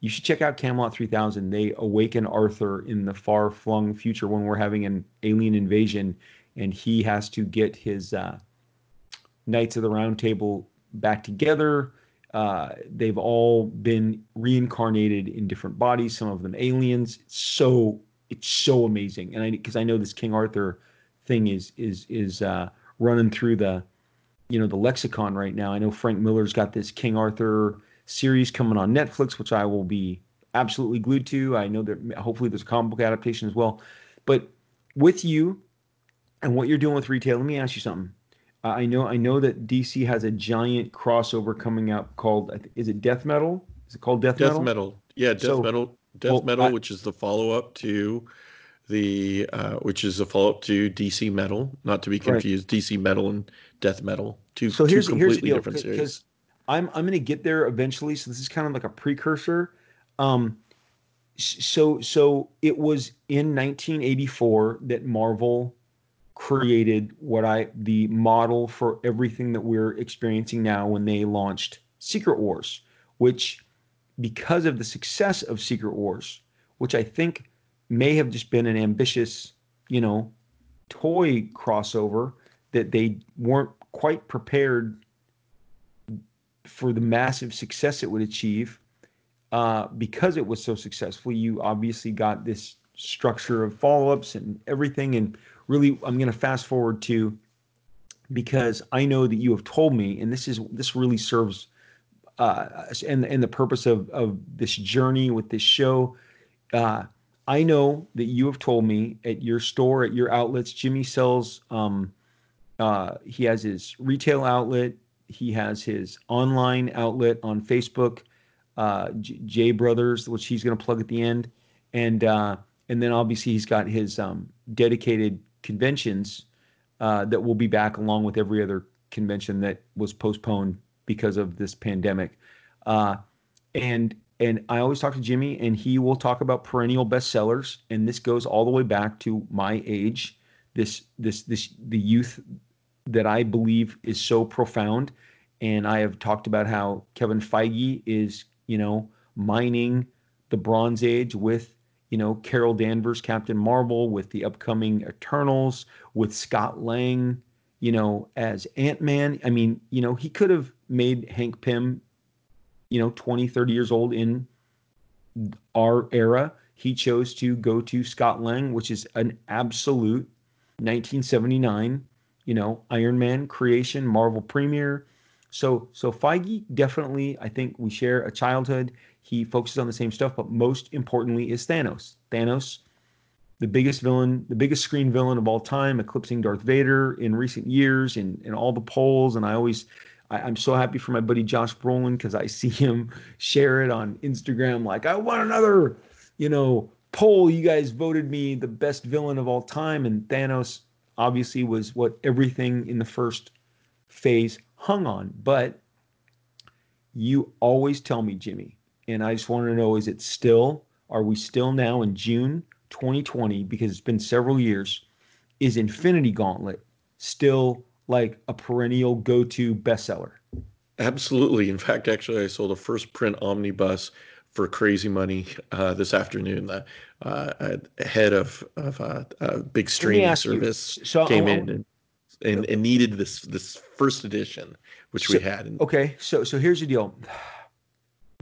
You should check out Camelot 3000. They awaken Arthur in the far flung future when we're having an alien invasion, and he has to get his uh, Knights of the Round Table back together. Uh, they've all been reincarnated in different bodies, some of them aliens. So it's so amazing, and I because I know this King Arthur thing is is is uh, running through the you know the lexicon right now. I know Frank Miller's got this King Arthur series coming on Netflix, which I will be absolutely glued to. I know that hopefully there's a comic book adaptation as well. But with you and what you're doing with retail, let me ask you something. Uh, I know I know that DC has a giant crossover coming out called is it Death Metal? Is it called Death, Death Metal? Metal? Yeah, Death so, Metal. Death well, Metal, I, which is the follow up to the uh, which is a follow up to DC Metal, not to be confused. Right. DC Metal and Death Metal, two, so here's, two completely here's different series. I'm I'm going to get there eventually. So this is kind of like a precursor. Um, so so it was in 1984 that Marvel created what I the model for everything that we're experiencing now when they launched Secret Wars, which because of the success of Secret Wars, which I think may have just been an ambitious, you know, toy crossover that they weren't quite prepared for the massive success it would achieve. Uh, because it was so successful, you obviously got this structure of follow ups and everything. And really, I'm going to fast forward to because I know that you have told me, and this is this really serves uh, and and the purpose of of this journey with this show. Uh, I know that you have told me at your store, at your outlets, Jimmy sells. Um, uh, he has his retail outlet. He has his online outlet on Facebook, uh, J, Brothers, which he's going to plug at the end, and uh, and then obviously he's got his um, dedicated conventions uh, that will be back along with every other convention that was postponed because of this pandemic. Uh, and and I always talk to Jimmy, and he will talk about perennial bestsellers. And this goes all the way back to my age, this this this the youth that I believe is so profound. And I have talked about how Kevin Feige is, you know, mining the Bronze Age with, you know, Carol Danvers, Captain Marvel, with the upcoming Eternals, with Scott Lang, you know, as Ant Man. I mean, you know, he could have made Hank Pym you know 20 30 years old in our era. He chose to go to scott lang which is an absolute 1979 you know iron man creation marvel premiere. So so feige definitely i think we share a childhood. He focuses on the same stuff but most importantly is thanos. Thanos the biggest villain the biggest screen villain of all time eclipsing darth vader in recent years in, in all the polls and i always I, am so happy for my buddy Josh Brolin because I see him *laughs* share it on Instagram. Like, I want another, you know, poll. You guys voted me the best villain of all time, and Thanos obviously was what everything in the first phase hung on. But you always tell me, Jimmy, and I just want to know: is it still? Are we still now in June 2020? Because it's been several years. Is Infinity Gauntlet still like a perennial go-to bestseller. Absolutely. In fact, actually, I sold a first print omnibus for crazy money uh, this afternoon. The uh, head of of uh, a big streaming service so came in and, and, and needed this this first edition, which so, we had. And, okay, so so here's the deal.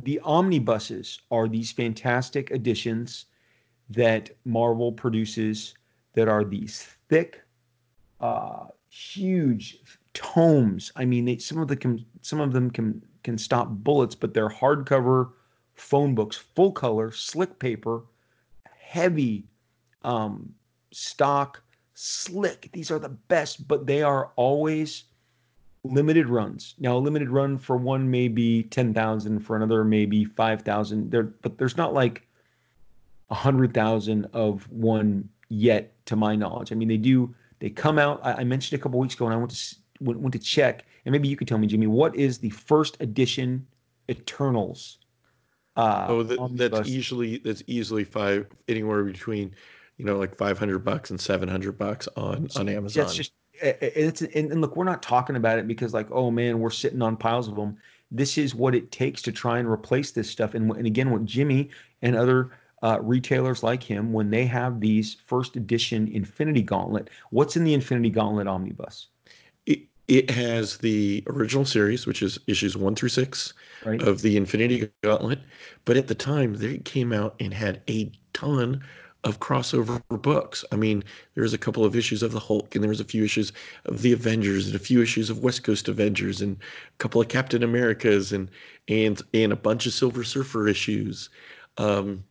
The omnibuses are these fantastic editions that Marvel produces that are these thick, uh, huge tomes. I mean, they, some of the can, some of them can can stop bullets, but they're hardcover phone books, full color, slick paper, heavy um, stock, slick. These are the best, but they are always limited runs. Now, a limited run for one may be ten thousand, for another maybe five thousand. There, but there's not like a hundred thousand of one yet, to my knowledge. I mean, they do they come out. I, I mentioned a couple weeks ago, and I went to went, went to check, and maybe you could tell me, Jimmy, what is the first edition Eternals? Uh, oh, that, that's easily that's easily five anywhere between, you know, like five hundred bucks and seven hundred bucks on so on Amazon. That's just it's and, and look, we're not talking about it because like, oh man, we're sitting on piles of them. This is what it takes to try and replace this stuff. And, and again, what Jimmy and other uh, retailers like him, when they have these first edition Infinity Gauntlet, what's in the Infinity Gauntlet omnibus? It, it has the original series, which is issues one through six right. of the Infinity Gauntlet. But at the time, they came out and had a ton of crossover books. I mean, there's a couple of issues of the Hulk, and there's a few issues of the Avengers, and a few issues of West Coast Avengers, and a couple of Captain Americas, and and and a bunch of Silver Surfer issues. Um,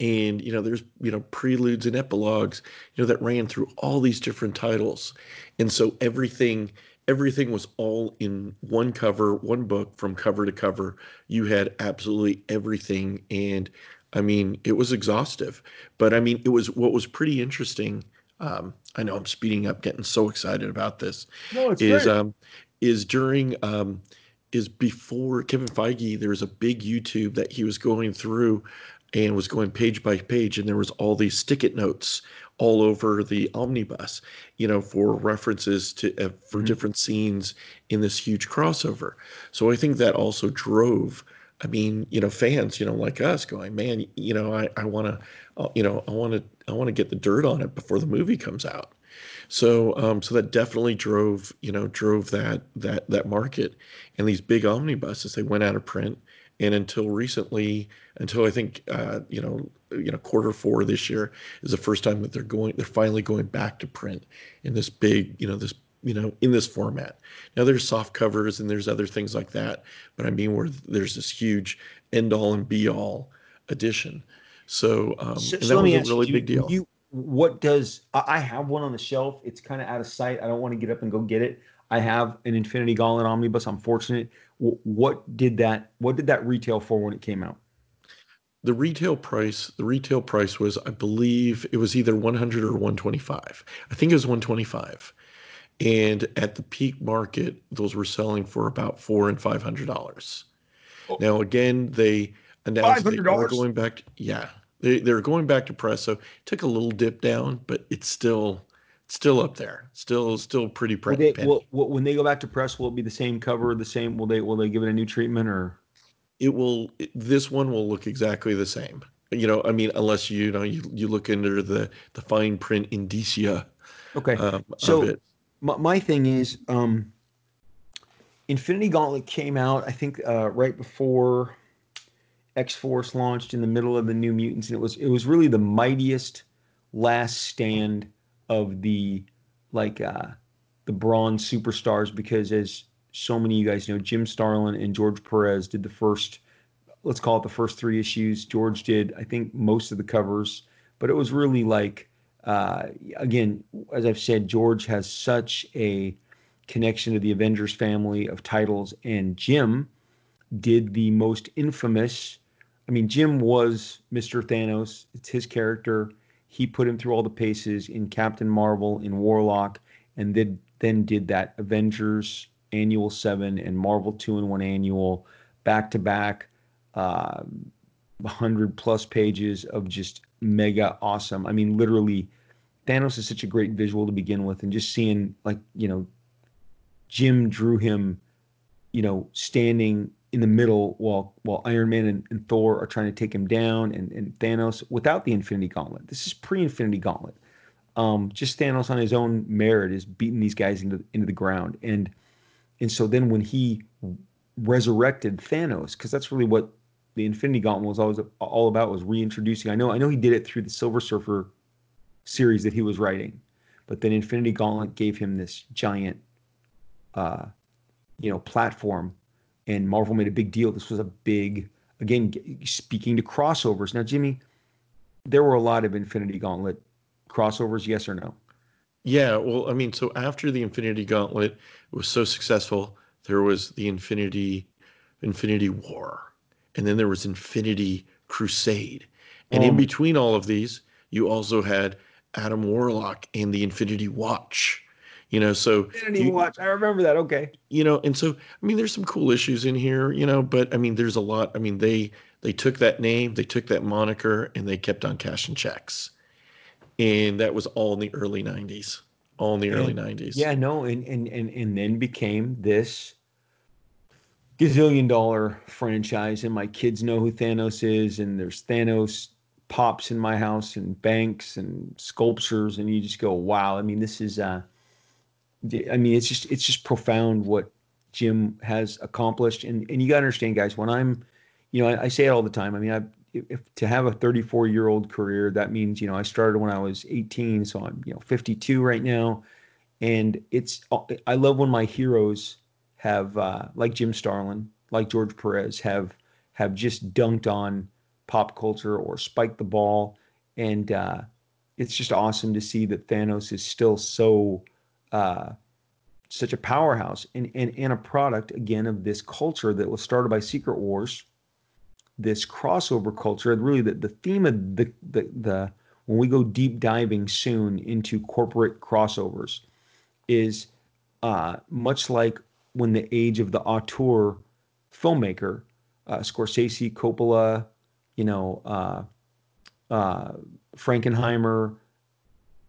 and you know, there's you know preludes and epilogues, you know, that ran through all these different titles, and so everything everything was all in one cover, one book from cover to cover. You had absolutely everything, and I mean, it was exhaustive, but I mean, it was what was pretty interesting. Um, I know I'm speeding up, getting so excited about this. No, it's is great. um, is during um, is before Kevin Feige. There was a big YouTube that he was going through and was going page by page, and there was all these stick-it notes all over the omnibus, you know, for references to uh, for mm-hmm. different scenes in this huge crossover. So I think that also drove I mean, you know, fans, you know, like us going, man, you know, I, I want to, uh, you know, I want to, I want to get the dirt on it before the movie comes out. So, um, so that definitely drove, you know, drove that, that, that market and these big omnibuses, they went out of print. And until recently, until I think, uh, you know, you know, quarter four this year is the first time that they're going, they're finally going back to print in this big, you know, this you know, in this format. Now there's soft covers and there's other things like that, but I mean where there's this huge end all and be all edition. So, um, so, that was a really you, big deal. You, what does I have one on the shelf? It's kind of out of sight. I don't want to get up and go get it. I have an Infinity Gauntlet omnibus. I'm fortunate. What did that? What did that retail for when it came out? The retail price. The retail price was, I believe, it was either 100 or 125. I think it was 125 and at the peak market those were selling for about four and five hundred dollars oh. now again they announced they are going back to, yeah they, they're going back to press so it took a little dip down but it's still still up there still still pretty pre- will they, will, will, when they go back to press will it be the same cover the same will they will they give it a new treatment or? It will it, this one will look exactly the same. You know i mean unless you, you know you, you look under the the fine print indicia okay. um, so my, my thing is um, Infinity Gauntlet came out, I think, uh, right before X Force launched in the middle of the New Mutants, and it was it was really the mightiest last stand of the like uh, the bronze superstars because as so many of you guys know, Jim Starlin and George Perez did the first, let's call it the first three issues. George did, I think, most of the covers, but it was really like uh, again, as I've said, George has such a connection to the Avengers family of titles, and Jim did the most infamous. I mean, Jim was Mr. Thanos. It's his character. He put him through all the paces in Captain Marvel, in Warlock, and then then did that Avengers Annual Seven and Marvel Two in One Annual back to back, uh, hundred plus pages of just mega awesome. I mean, literally, Thanos is such a great visual to begin with, and just seeing like you know, Jim drew him, you know, standing in the middle while while Iron Man and, and Thor are trying to take him down, and, and Thanos without the Infinity Gauntlet. This is pre-Infinity Gauntlet. Um, just Thanos on his own merit is beating these guys into into the ground, and and so then when he resurrected Thanos, because that's really what the Infinity Gauntlet was always all about was reintroducing. I know I know he did it through the Silver Surfer series that he was writing, but then Infinity Gauntlet gave him this giant, uh, you know, platform, and Marvel made a big deal. This was a big, again, speaking to crossovers. Now, Jimmy, there were a lot of Infinity Gauntlet crossovers. Yes or no? Yeah, well, I mean, so after the Infinity Gauntlet was so successful, there was the Infinity Infinity War and then there was Infinity Crusade. And um, in between all of these, you also had Adam Warlock and the Infinity Watch. You know, so Infinity you, Watch. I remember that. Okay. You know, and so I mean, there's some cool issues in here. You know, but I mean, there's a lot. I mean, they they took that name, they took that moniker, and they kept on cashing checks. And that was all in the early '90s. all in the And- early 90s. Yeah, no, and and and and then became this gazillion dollar franchise, and my kids know who Thanos is, and there's Thanos pops in my house, and banks and sculptures, and you just go, wow. I mean, this is, uh, d- I mean, it's just it's just profound what Jim has accomplished, and and you got to understand, guys, when I'm, you know, I, I say it all the time. I mean, I if, to have a 34 year old career, that means you know I started when I was 18, so I'm you know 52 right now. And it's I love when my heroes have uh, like Jim Starlin, like George Perez have have just dunked on pop culture or spiked the ball, and uh, it's just awesome to see that Thanos is still so uh, such a powerhouse and, and and a product again of this culture that was started by Secret Wars, this crossover culture, really the, the theme of the, the the when we go deep diving soon into corporate crossovers is uh, much like when the age of the auteur filmmaker, uh, Scorsese, Coppola, you know, uh, uh, Frankenheimer,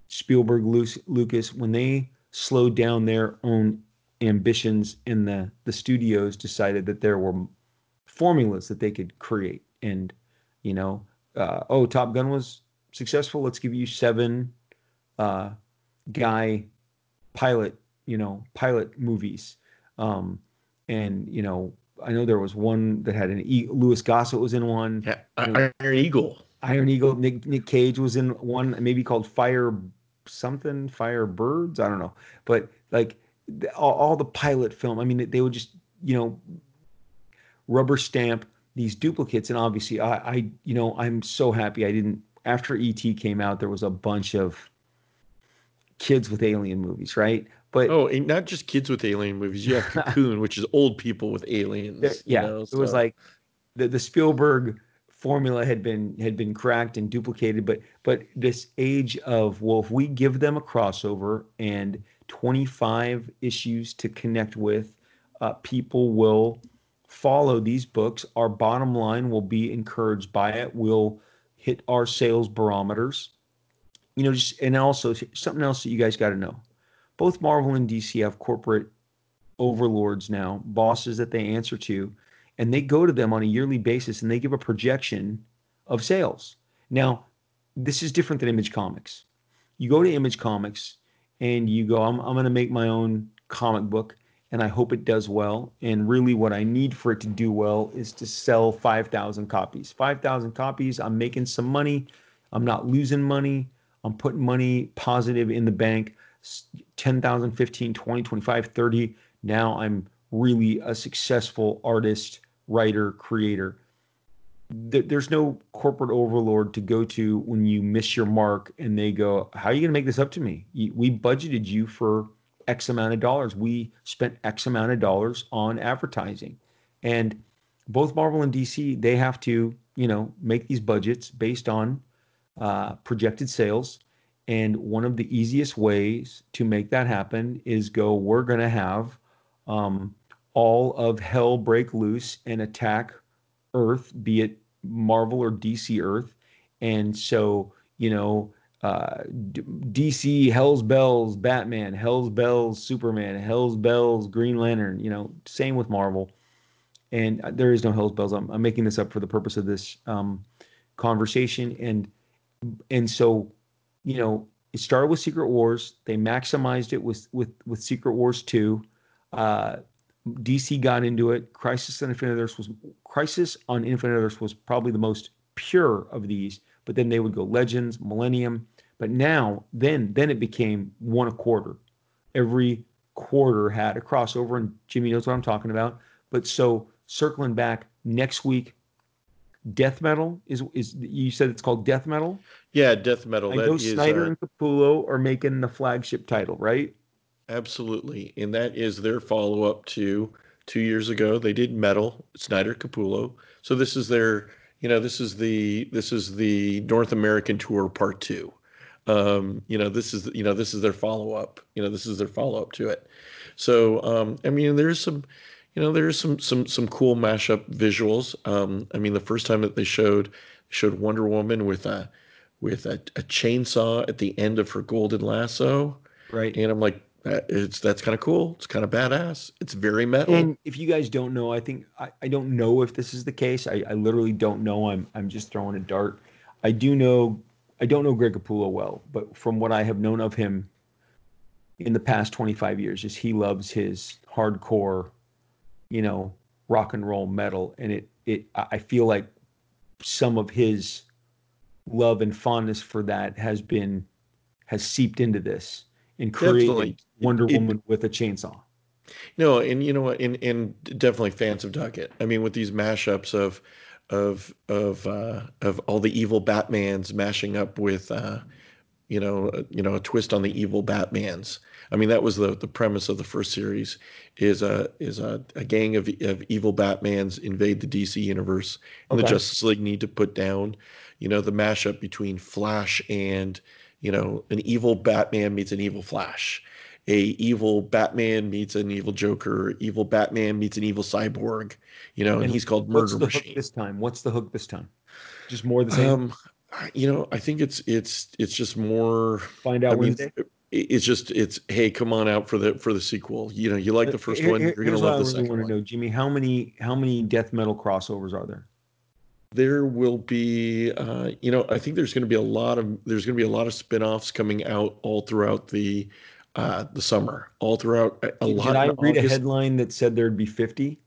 Spielberg, Lu- Lucas, when they slowed down their own ambitions in the the studios, decided that there were formulas that they could create, and you know, uh, oh, Top Gun was successful. Let's give you seven uh, guy pilot, you know, pilot movies. Um, and you know, I know there was one that had an e- Louis Gossett was in one. Yeah, Iron Eagle. Iron Eagle. Nick, Nick Cage was in one, maybe called Fire something, Fire Birds. I don't know, but like the, all, all the pilot film. I mean, they would just you know rubber stamp these duplicates, and obviously, I, I you know, I'm so happy I didn't. After ET came out, there was a bunch of kids with alien movies, right? But Oh, and not just kids with alien movies. You have *laughs* Cocoon, which is old people with aliens. there- you yeah, know, it was like the the Spielberg formula had been had been cracked and duplicated, but but this age of well, if we give them a crossover and 25 issues to connect with, uh, people will follow these books. Our bottom line will be encouraged by it. We'll hit our sales barometers. You know, just and also something else that you guys got to know. Both Marvel and DC have corporate overlords now, bosses that they answer to, and they go to them on a yearly basis and they give a projection of sales. Now, this is different than Image Comics. You go to Image Comics and you go, I'm, I'm going to make my own comic book and I hope it does well. And really, what I need for it to do well is to sell 5,000 copies. 5,000 copies, I'm making some money. I'm not losing money. I'm putting money positive in the bank. 10,000, 15, 20, 25, 30. Now I'm really a successful artist, writer, creator. There's no corporate overlord to go to when you miss your mark and they go, How are you going to make this up to me? We budgeted you for X amount of dollars. We spent X amount of dollars on advertising. And both Marvel and DC, they have to, you know, make these budgets based on uh, projected sales. And one of the easiest ways to make that happen is go, we're going to have um, all of hell break loose and attack Earth, be it Marvel or DC Earth. And so, you know, uh, DC, Hell's Bells, Batman, Hell's Bells, Superman, Hell's Bells, Green Lantern, you know, same with Marvel. And uh, there is no Hell's Bells. I'm, I'm making this up for the purpose of this um, conversation. And and so, you know, it started with Secret Wars. They maximized it with with with Secret Wars two. Uh, DC got into it. Crisis on Infinite Earths was Crisis on Infinite Earths was probably the most pure of these. But then they would go Legends, Millennium. But now, then, then it became one a quarter. Every quarter had a crossover, and Jimmy knows what I'm talking about. But so circling back next week, Death Metal is is you said it's called Death Metal. yeah, death metal. I know is Snyder uh, and Capullo are making the flagship title, right? Absolutely, and that is their follow up to two years ago. They did metal. Snyder Capullo. So this is their, you know, this is the this is the North American tour part two. Um, you know, this is you know this is their follow up. You know, this is their follow up to it. So um, I mean, there's some, you know, there's some some some cool mashup visuals. Um, I mean, the first time that they showed showed Wonder Woman with a with a, a chainsaw at the end of her golden lasso. Right. And I'm like, it's that's kind of cool. It's kind of badass. It's very metal. And if you guys don't know, I think I, I don't know if this is the case. I, I literally don't know. I'm I'm just throwing a dart. I do know I don't know Greg Capullo well, but from what I have known of him in the past 25 years, is he loves his hardcore, you know, rock and roll metal, and it it I feel like some of his love and fondness for that has been has seeped into this and created Definitely. Wonder It- Woman with a chainsaw. No, and you know what, and and definitely fans dug it. I mean, with these mashups of of of uh, of all the evil Batmans mashing up with uh, you know uh, you know a twist on the evil Batmans. I mean, that was the the premise of the first series is a is a, a gang of of evil Batmans invade the DC universe, and the Justice League need to put down you know the mashup between Flash and you know an evil Batman meets an evil Flash a evil Batman meets an evil Joker, evil Batman meets an evil cyborg, you know, and, And he's called What's Murder the hook Machine. this time? What's the hook this time? Just more the same. Um, you know, I think it's it's it's just more. Find I out mean, Wednesday. it- it's just it's hey, come on out for the for the sequel. You know, you like the first Here- one, you're gonna love the I really second want one. to know, Jimmy. How many how many death metal crossovers are there? There will be, uh, you know, I think there's going to be a lot of there's going to be a lot of spin-offs coming out all throughout the uh, the summer, all throughout a, a Did lot. I read a headline that said there'd be fifty?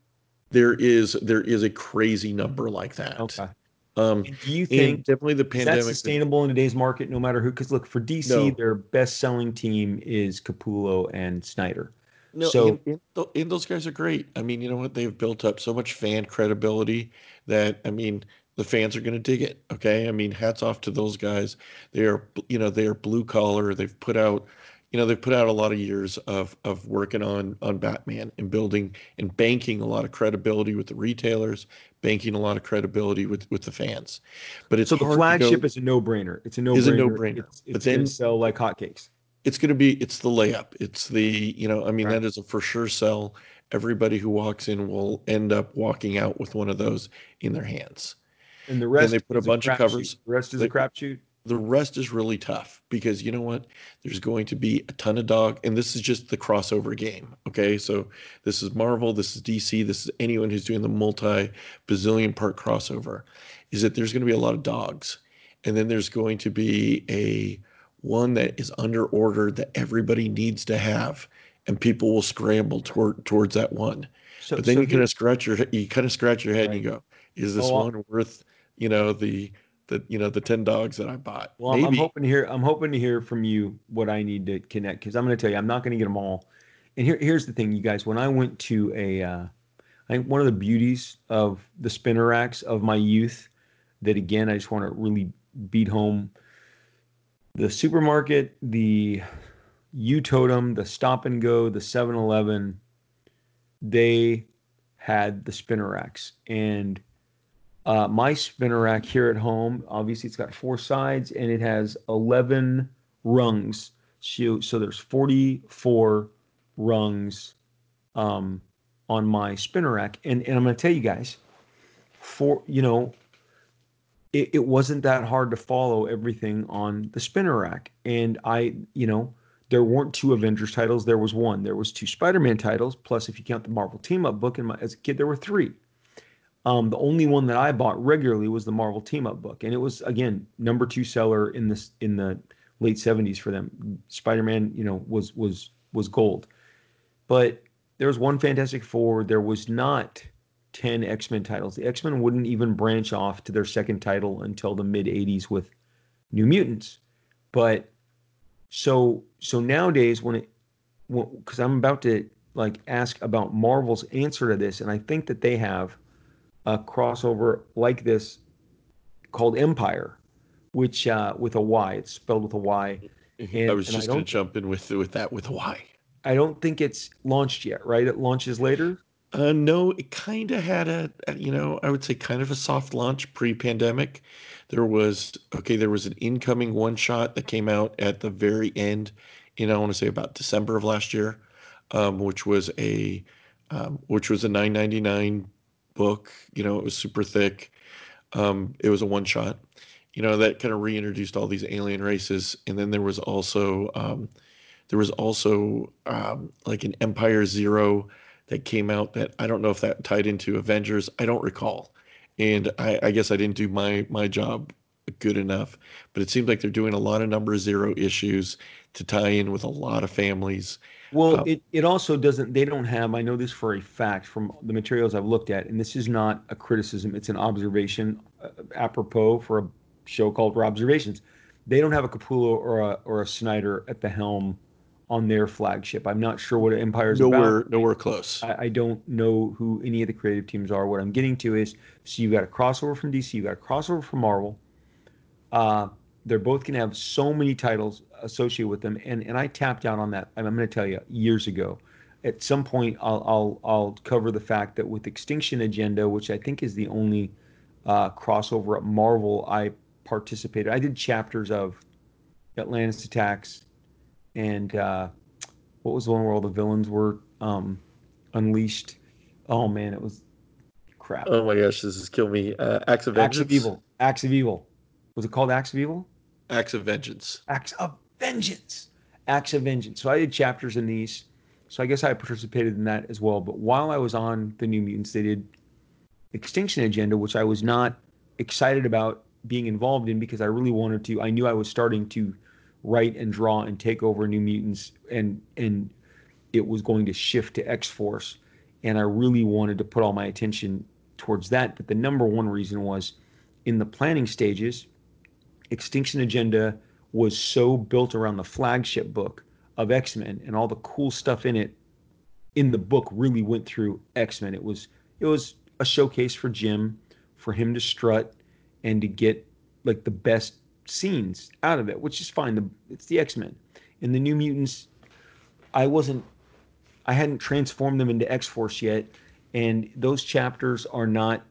There is there is a crazy number like that. Okay. Um, do you think definitely the pandemic. sustainable in today's market, no matter who? Because look, for DC, No. their best-selling team is Capullo and Snyder. No, So- and, and, those guys are great. I mean, you know what? They've built up so much fan credibility that I mean, the fans are going to dig it. Okay, I mean, hats off to those guys. They are, you know, they are blue collar. They've put out, you know, they've put out a lot of years of of working on on Batman and building and banking a lot of credibility with the retailers, banking a lot of credibility with with the fans. But it's So the flagship go- is a no-brainer. It's a no-brainer. Is a no-brainer. It's, But it's going then- to sell like hotcakes. It's going to be it's the layup it's the you know i mean Right. that is a for sure sell everybody who walks in will end up walking out with one of those in their hands And the rest and they put a bunch of crapshoot. covers. The rest is a crapshoot. the rest is really tough because you know what there's going to be a ton of dog and this is just the crossover game okay so this is marvel this is dc this is anyone who's doing the multi bazillion part crossover is that there's going to be a lot of dogs and then there's going to be a one that is under order that everybody needs to have and people will scramble toward towards that one So, but then so you kind of scratch your you kind of scratch your head and you go is this I'll- one worth you know the the you know the 10 dogs that i bought Well, I'm, I'm hoping to hear. I'm hoping to hear from you what I need to connect because I'm going to tell you I'm not going to get them all. And here, here's the thing, you guys. When I went to a, uh, I think one of the beauties of the spinner racks of my youth, that again I just want to really beat home. The supermarket, the U Totem, the Stop and Go, the 7-Eleven, they had the spinner racks and uh, my spinner rack here at home, obviously, it's got four sides and it has 11 rungs. So, so there's 44 rungs um, on my spinner rack. And, and I'm going to tell you guys, for, you know, it, it wasn't that hard to follow everything on the spinner rack. And I, you know, there weren't two Avengers titles. There was one. There was two Spider-Man titles. Plus, if you count the Marvel Team Up book, and my, as a kid, there were three. Um, the only one that I bought regularly was the Marvel Team Up book, and it was again number two seller in this in the late '70s for them. Spider-Man, you know, was was was gold, but there was one Fantastic Four. There was not ten X-Men titles. The X-Men wouldn't even branch off to their second title until the mid '80s with New Mutants. But so so nowadays when it because I'm about to like ask about Marvel's answer to this, and I think that they have a crossover like this called Empyre, which uh, with a Y, it's spelled with a Y. And- I was I just gonna jump in with with that with a Y. I don't think it's launched yet, right? It launches later. Uh, no, it kind of had a, you know, I would say kind of a soft launch pre-pandemic. There was okay, there was an incoming one shot that came out at the very end, you know, I want to say about December of last year, um, which was a, um, which was a 9.99 book. You know, it was super thick. Um, it was a one shot. You know, that kind of reintroduced all these alien races, and then there was also um, there was also um, like an Empyre Zero that came out that I don't know if that tied into Avengers. I don't recall, and I, I guess I didn't do my my job good enough. But it seems like they're doing a lot of number zero issues to tie in with a lot of families. Well, um, it, it also doesn't, they don't have, I know this for a fact from the materials I've looked at, and this is not a criticism, it's an observation uh, apropos for a show called Observations. They don't have a Capullo or a, or a Snyder at the helm on their flagship. I'm not sure what Empyre's nowhere, about. Nowhere close. I, I, don't know who any of the creative teams are. What I'm getting to is, so you got a crossover from DC, you got a crossover from Marvel. Uh, they're both going to have so many titles associated with them, and and I tapped out on that. I'm going to tell you years ago. At some point, I'll I'll I'll cover the fact that with Extinction Agenda, which I think is the only uh, crossover at Marvel I participated. I did chapters of Atlantis Attacks, and uh, what was the one where all the villains were um, unleashed? Oh man, it was crap. Oh my gosh, this is kill me. Uh, Acts of Vengeance. Acts of Evil. Acts of Evil. Was it called Acts of Evil? Acts of Vengeance. Acts of Vengeance. Acts of Vengeance. So I did chapters in these. So I guess I participated in that as well. But while I was on the New Mutants, they did Extinction Agenda, which I was not excited about being involved in because I really wanted to. I knew I was starting to write and draw and take over New Mutants, and and it was going to shift to X Force, and I really wanted to put all my attention towards that. But the number one reason was in the planning stages Extinction Agenda was so built around the flagship book of X Men and all the cool stuff in it in the book really went through X Men. It was it was a showcase for Jim, for him to strut and to get like the best scenes out of it, which is fine. The, it's the X Men. In the New Mutants, I wasn't, I hadn't transformed them into X Force yet, and those chapters are not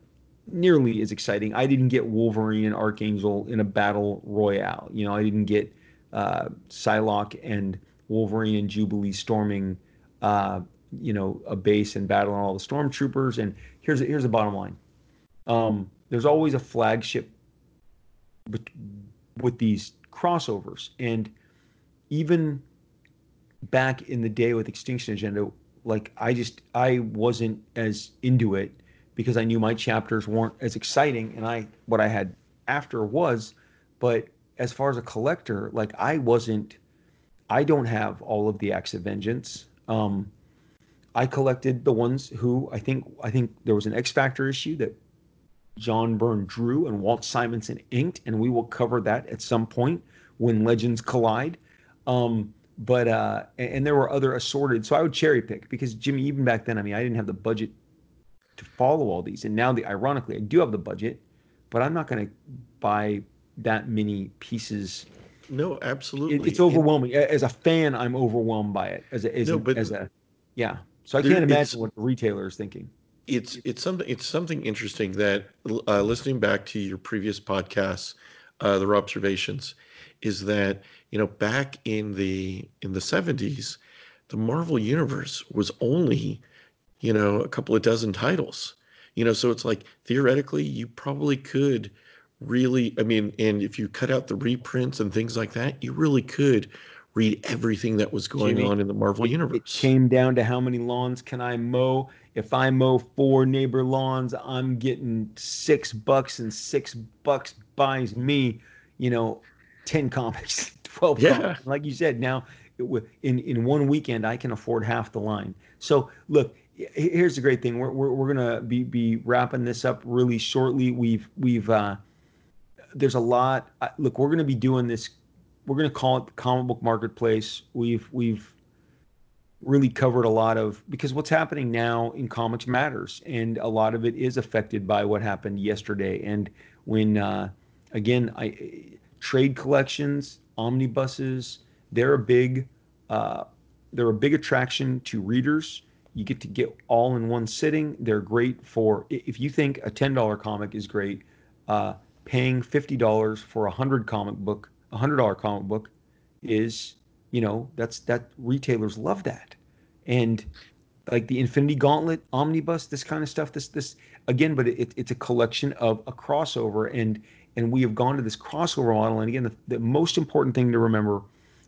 nearly as exciting. I didn't get Wolverine and Archangel in a battle royale. You know, I didn't get uh, Psylocke and Wolverine and Jubilee storming, uh, you know, a base and battling all the stormtroopers. And here's here's the bottom line: um, there's always a flagship with, these crossovers, and even back in the day with Extinction Agenda, like I just I wasn't as into it because I knew my chapters weren't as exciting and I what I had after was. But as far as a collector like I wasn't I don't have all of the acts of vengeance. Um I collected the ones who I think I think there was an X Factor issue that John Byrne drew and Walt Simonson inked and we will cover that at some point when legends collide um but uh and, and there were other assorted so I would cherry pick because Jimmy even back then I mean I didn't have the budget to follow all these. And now, the ironically, I do have the budget, but I'm not going to buy that many pieces. No, absolutely. It, it's overwhelming. As a fan, I'm overwhelmed by it. As a, as, no, a, as a yeah. So I can't imagine what the retailer is thinking. It's it's something it's something interesting that uh, listening back to your previous podcasts, uh, the observations, is that you know back in the in the 70s, the Marvel universe was only you know, a couple of dozen titles. You know, so it's like theoretically you probably could really I mean, and if you cut out the reprints and things like that, you really could read everything that was going Jimmy, on in the Marvel universe. It came down to how many lawns can I mow? If I mow four neighbor lawns, I'm getting six bucks, and six bucks buys me, you know, ten *laughs* comics, twelve. Yeah. Comics. Like you said, now in in one weekend I can afford half the line. So look, here's the great thing. We're, we're, we're gonna be be wrapping this up really shortly. We've we've uh, there's a lot. Uh, look, we're gonna be doing this. We're gonna call it the comic book marketplace. We've we've really covered a lot of because what's happening now in comics matters, and a lot of it is affected by what happened yesterday. And when uh, again, I trade collections, omnibuses, they're a big uh, they're a big attraction to readers you get to get all in one sitting. They're great for if you think a ten dollar comic is great. Uh, paying fifty dollars for a hundred comic book, a hundred dollar comic book, is you know that's that retailers love that, and like the Infinity Gauntlet omnibus, this kind of stuff. This this again, but it, it's a collection of a crossover, and and we have gone to this crossover model. And again, the, the most important thing to remember,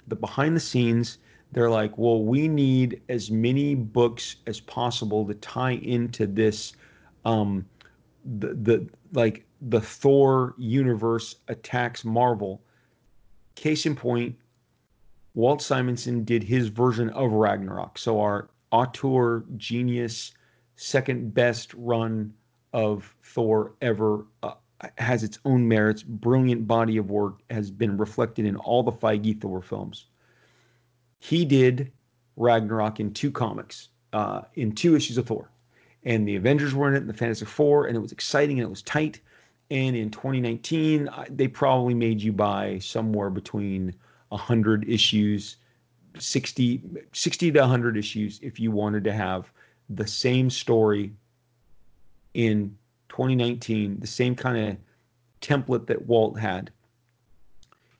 the behind the scenes they're like, well, we need as many books as possible to tie into this, um, the the like the Thor universe attacks Marvel. Case in point, Walt Simonson did his version of Ragnarok. So our auteur genius, second best run of Thor ever uh, has its own merits. Brilliant body of work has been reflected in all the Feige Thor films. He did Ragnarok in two comics, uh, in two issues of Thor, and the Avengers were in it, and the Fantastic Four, and it was exciting and it was tight. And in 2019, they probably made you buy somewhere between 100 issues, 60, 60 to 100 issues if you wanted to have the same story in 2019, the same kind of template that Walt had.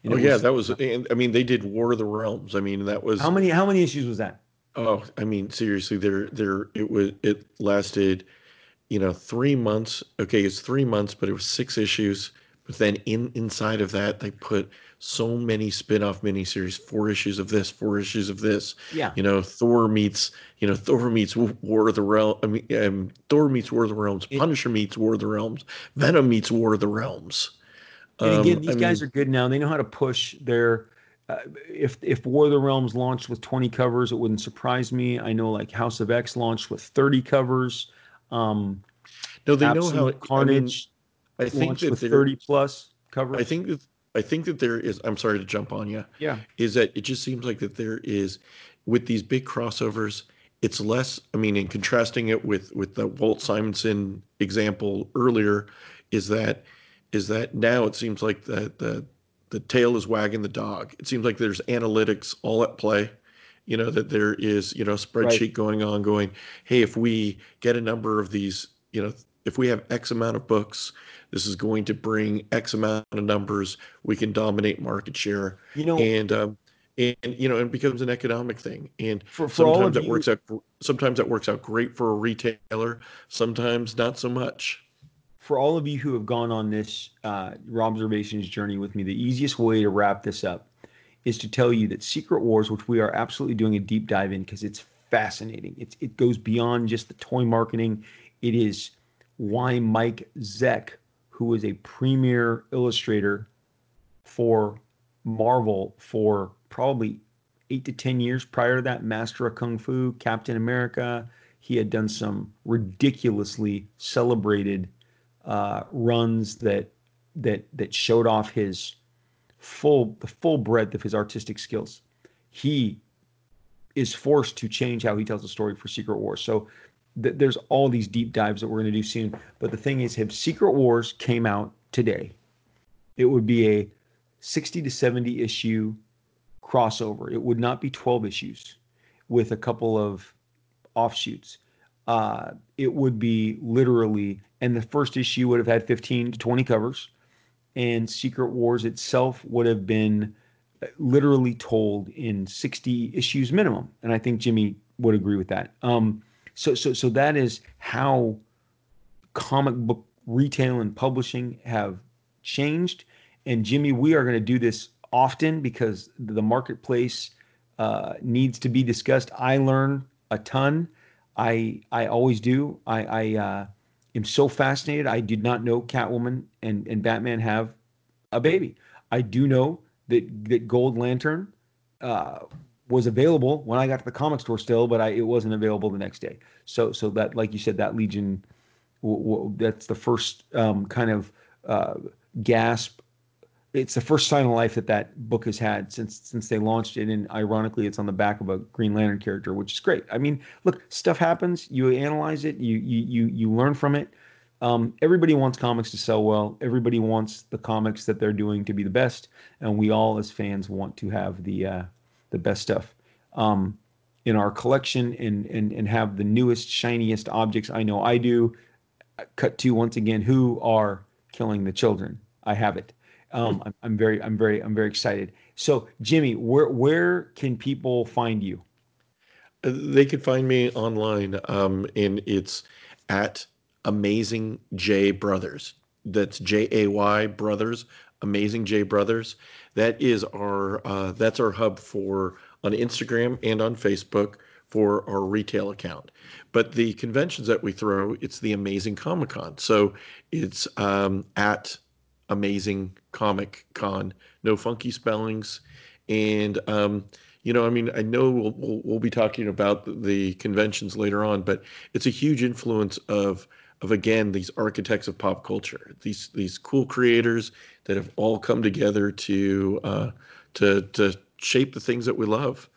And oh yeah, was, that was. I mean, they did War of the Realms. I mean, that was how many how many issues was that? Oh, I mean, seriously, there there it was. It lasted, you know, three months. Okay, it's three months, but it was six issues. But then in inside of that, they put so many spin-off miniseries, four issues of this, four issues of this. Yeah. You know, Thor meets, you know, Thor meets War of the Realms. I mean, um, Thor meets War of the Realms. It, Punisher meets War of the Realms. Venom meets War of the Realms. And again, um, these I guys mean, are good now. They know how to push their. Uh, if if War of the Realms launched with 20 covers, it wouldn't surprise me. I know like House of X launched with 30 covers. Um, no, they know how Carnage. I, mean, I think that with 30 plus covers. I think that I think that there is. I'm sorry to jump on you. Yeah. Is that it? Just seems like that there is with these big crossovers. It's less. I mean, in contrasting it with with the Walt Simonson example earlier, is that is that now it seems like the the the tail is wagging the dog. It seems like there's analytics all at play. You know that there is you know spreadsheet right. going on, going, hey, if we get a number of these, you know, if we have X amount of books, this is going to bring X amount of numbers. We can dominate market share. You know, and um, and you know, it becomes an economic thing. And for, for sometimes that you, works out. Sometimes that works out great for a retailer. Sometimes not so much. For all of you who have gone on this uh, observations journey with me, the easiest way to wrap this up is to tell you that Secret Wars, which we are absolutely doing a deep dive in because it's fascinating. It's it goes beyond just the toy marketing. It is why Mike Zeck who was a premier illustrator for Marvel for probably eight to 10 years prior to that, Master of Kung Fu, Captain America. He had done some ridiculously celebrated uh, runs that that that showed off his full the full breadth of his artistic skills. He is forced to change how he tells the story for Secret Wars. So th- there's all these deep dives that we're going to do soon. But the thing is, if Secret Wars came out today, it would be a 60 to 70 issue crossover. It would not be 12 issues with a couple of offshoots. Uh, it would be literally, and the first issue would have had 15 to 20 covers, and Secret Wars itself would have been uh, literally told in 60 issues minimum. And I think Jimmy would agree with that. Um, so so so that is how comic book retail and publishing have changed. And Jimmy, we are going to do this often because the marketplace uh, needs to be discussed. I learn a ton. I I always do. I, I uh, am so fascinated. I did not know Catwoman and, and Batman have a baby. I do know that that Gold Lantern uh, was available when I got to the comic store still, but I, it wasn't available the next day. So, so that, like you said, that Legion, w- w- that's the first um, kind of uh, gasp. It's the first sign of life that that book has had since since they launched it, and ironically, it's on the back of a Green Lantern character, which is great. I mean, look, stuff happens. You analyze it. You you you you learn from it. Um, everybody wants comics to sell well. Everybody wants the comics that they're doing to be the best, and we all, as fans, want to have the uh, the best stuff um, in our collection and, and and have the newest shiniest objects i know i do cut to once again who are killing the children i have it um, I'm, I'm very i'm very i'm very excited so jimmy where where can people find you uh, they can find me online um, and it's at amazing j brothers that's j-a-y brothers Amazing J Brothers. That is our uh, that's our hub for on Instagram and on Facebook for our retail account. But the conventions that we throw, it's the Amazing Comic Con. So it's um, at Amazing Comic Con, no funky spellings, and um, you know, I mean, I know we'll, we'll, we'll be talking about the conventions later on, but it's a huge influence of of again these architects of pop culture, these these cool creators that have all come together to uh, to to shape the things that we love,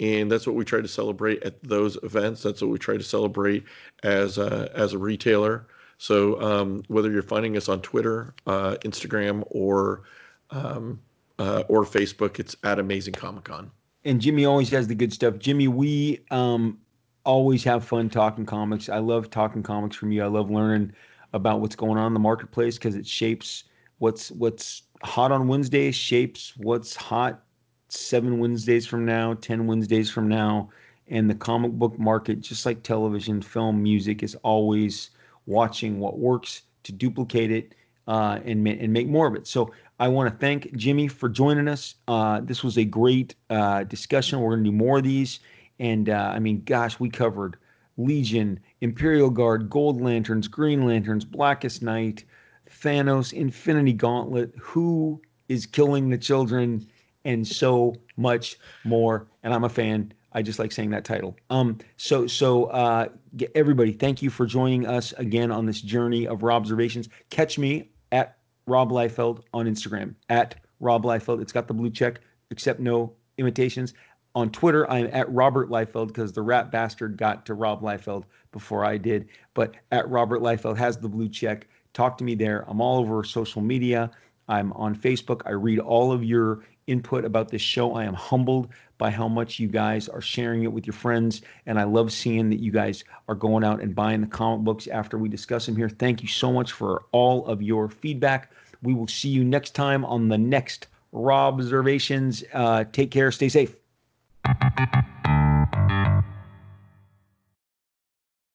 and that's what we try to celebrate at those events. That's what we try to celebrate as a, as a retailer. So um, whether you're finding us on Twitter, uh, Instagram, or um, uh, or Facebook, it's at Amazing Comic Con and Jimmy always has the good stuff. Jimmy, we um, always have fun talking comics. I love talking comics from you. I love learning about what's going on in the marketplace because it shapes what's what's hot on Wednesdays, shapes what's hot seven Wednesdays from now, ten Wednesdays from now, and the comic book market, just like television, film, music, is always watching what works to duplicate it uh, and and make more of it. So I want to thank Jimmy for joining us. Uh, this was a great uh, discussion. We're going to do more of these. And uh, I mean, gosh, we covered Legion, Imperial Guard, Gold Lanterns, Green Lanterns, Blackest Night, Thanos, Infinity Gauntlet, Who is Killing the Children, and so much more. And I'm a fan. I just like saying that title. Um, so so uh, everybody, thank you for joining us again on this journey of observations. Catch me at Rob Liefeld on Instagram at Rob Liefeld. It's got the blue check, accept no imitations. On Twitter, I'm at Robert Liefeld because the rat bastard got to Rob Liefeld before I did. But at Robert Liefeld has the blue check. Talk to me there. I'm all over social media. I'm on Facebook. I read all of your input about this show. I am humbled by how much you guys are sharing it with your friends. And I love seeing that you guys are going out and buying the comic books after we discuss them here. Thank you so much for all of your feedback. We will see you next time on the next Rob Observations. Uh, take care. Stay safe.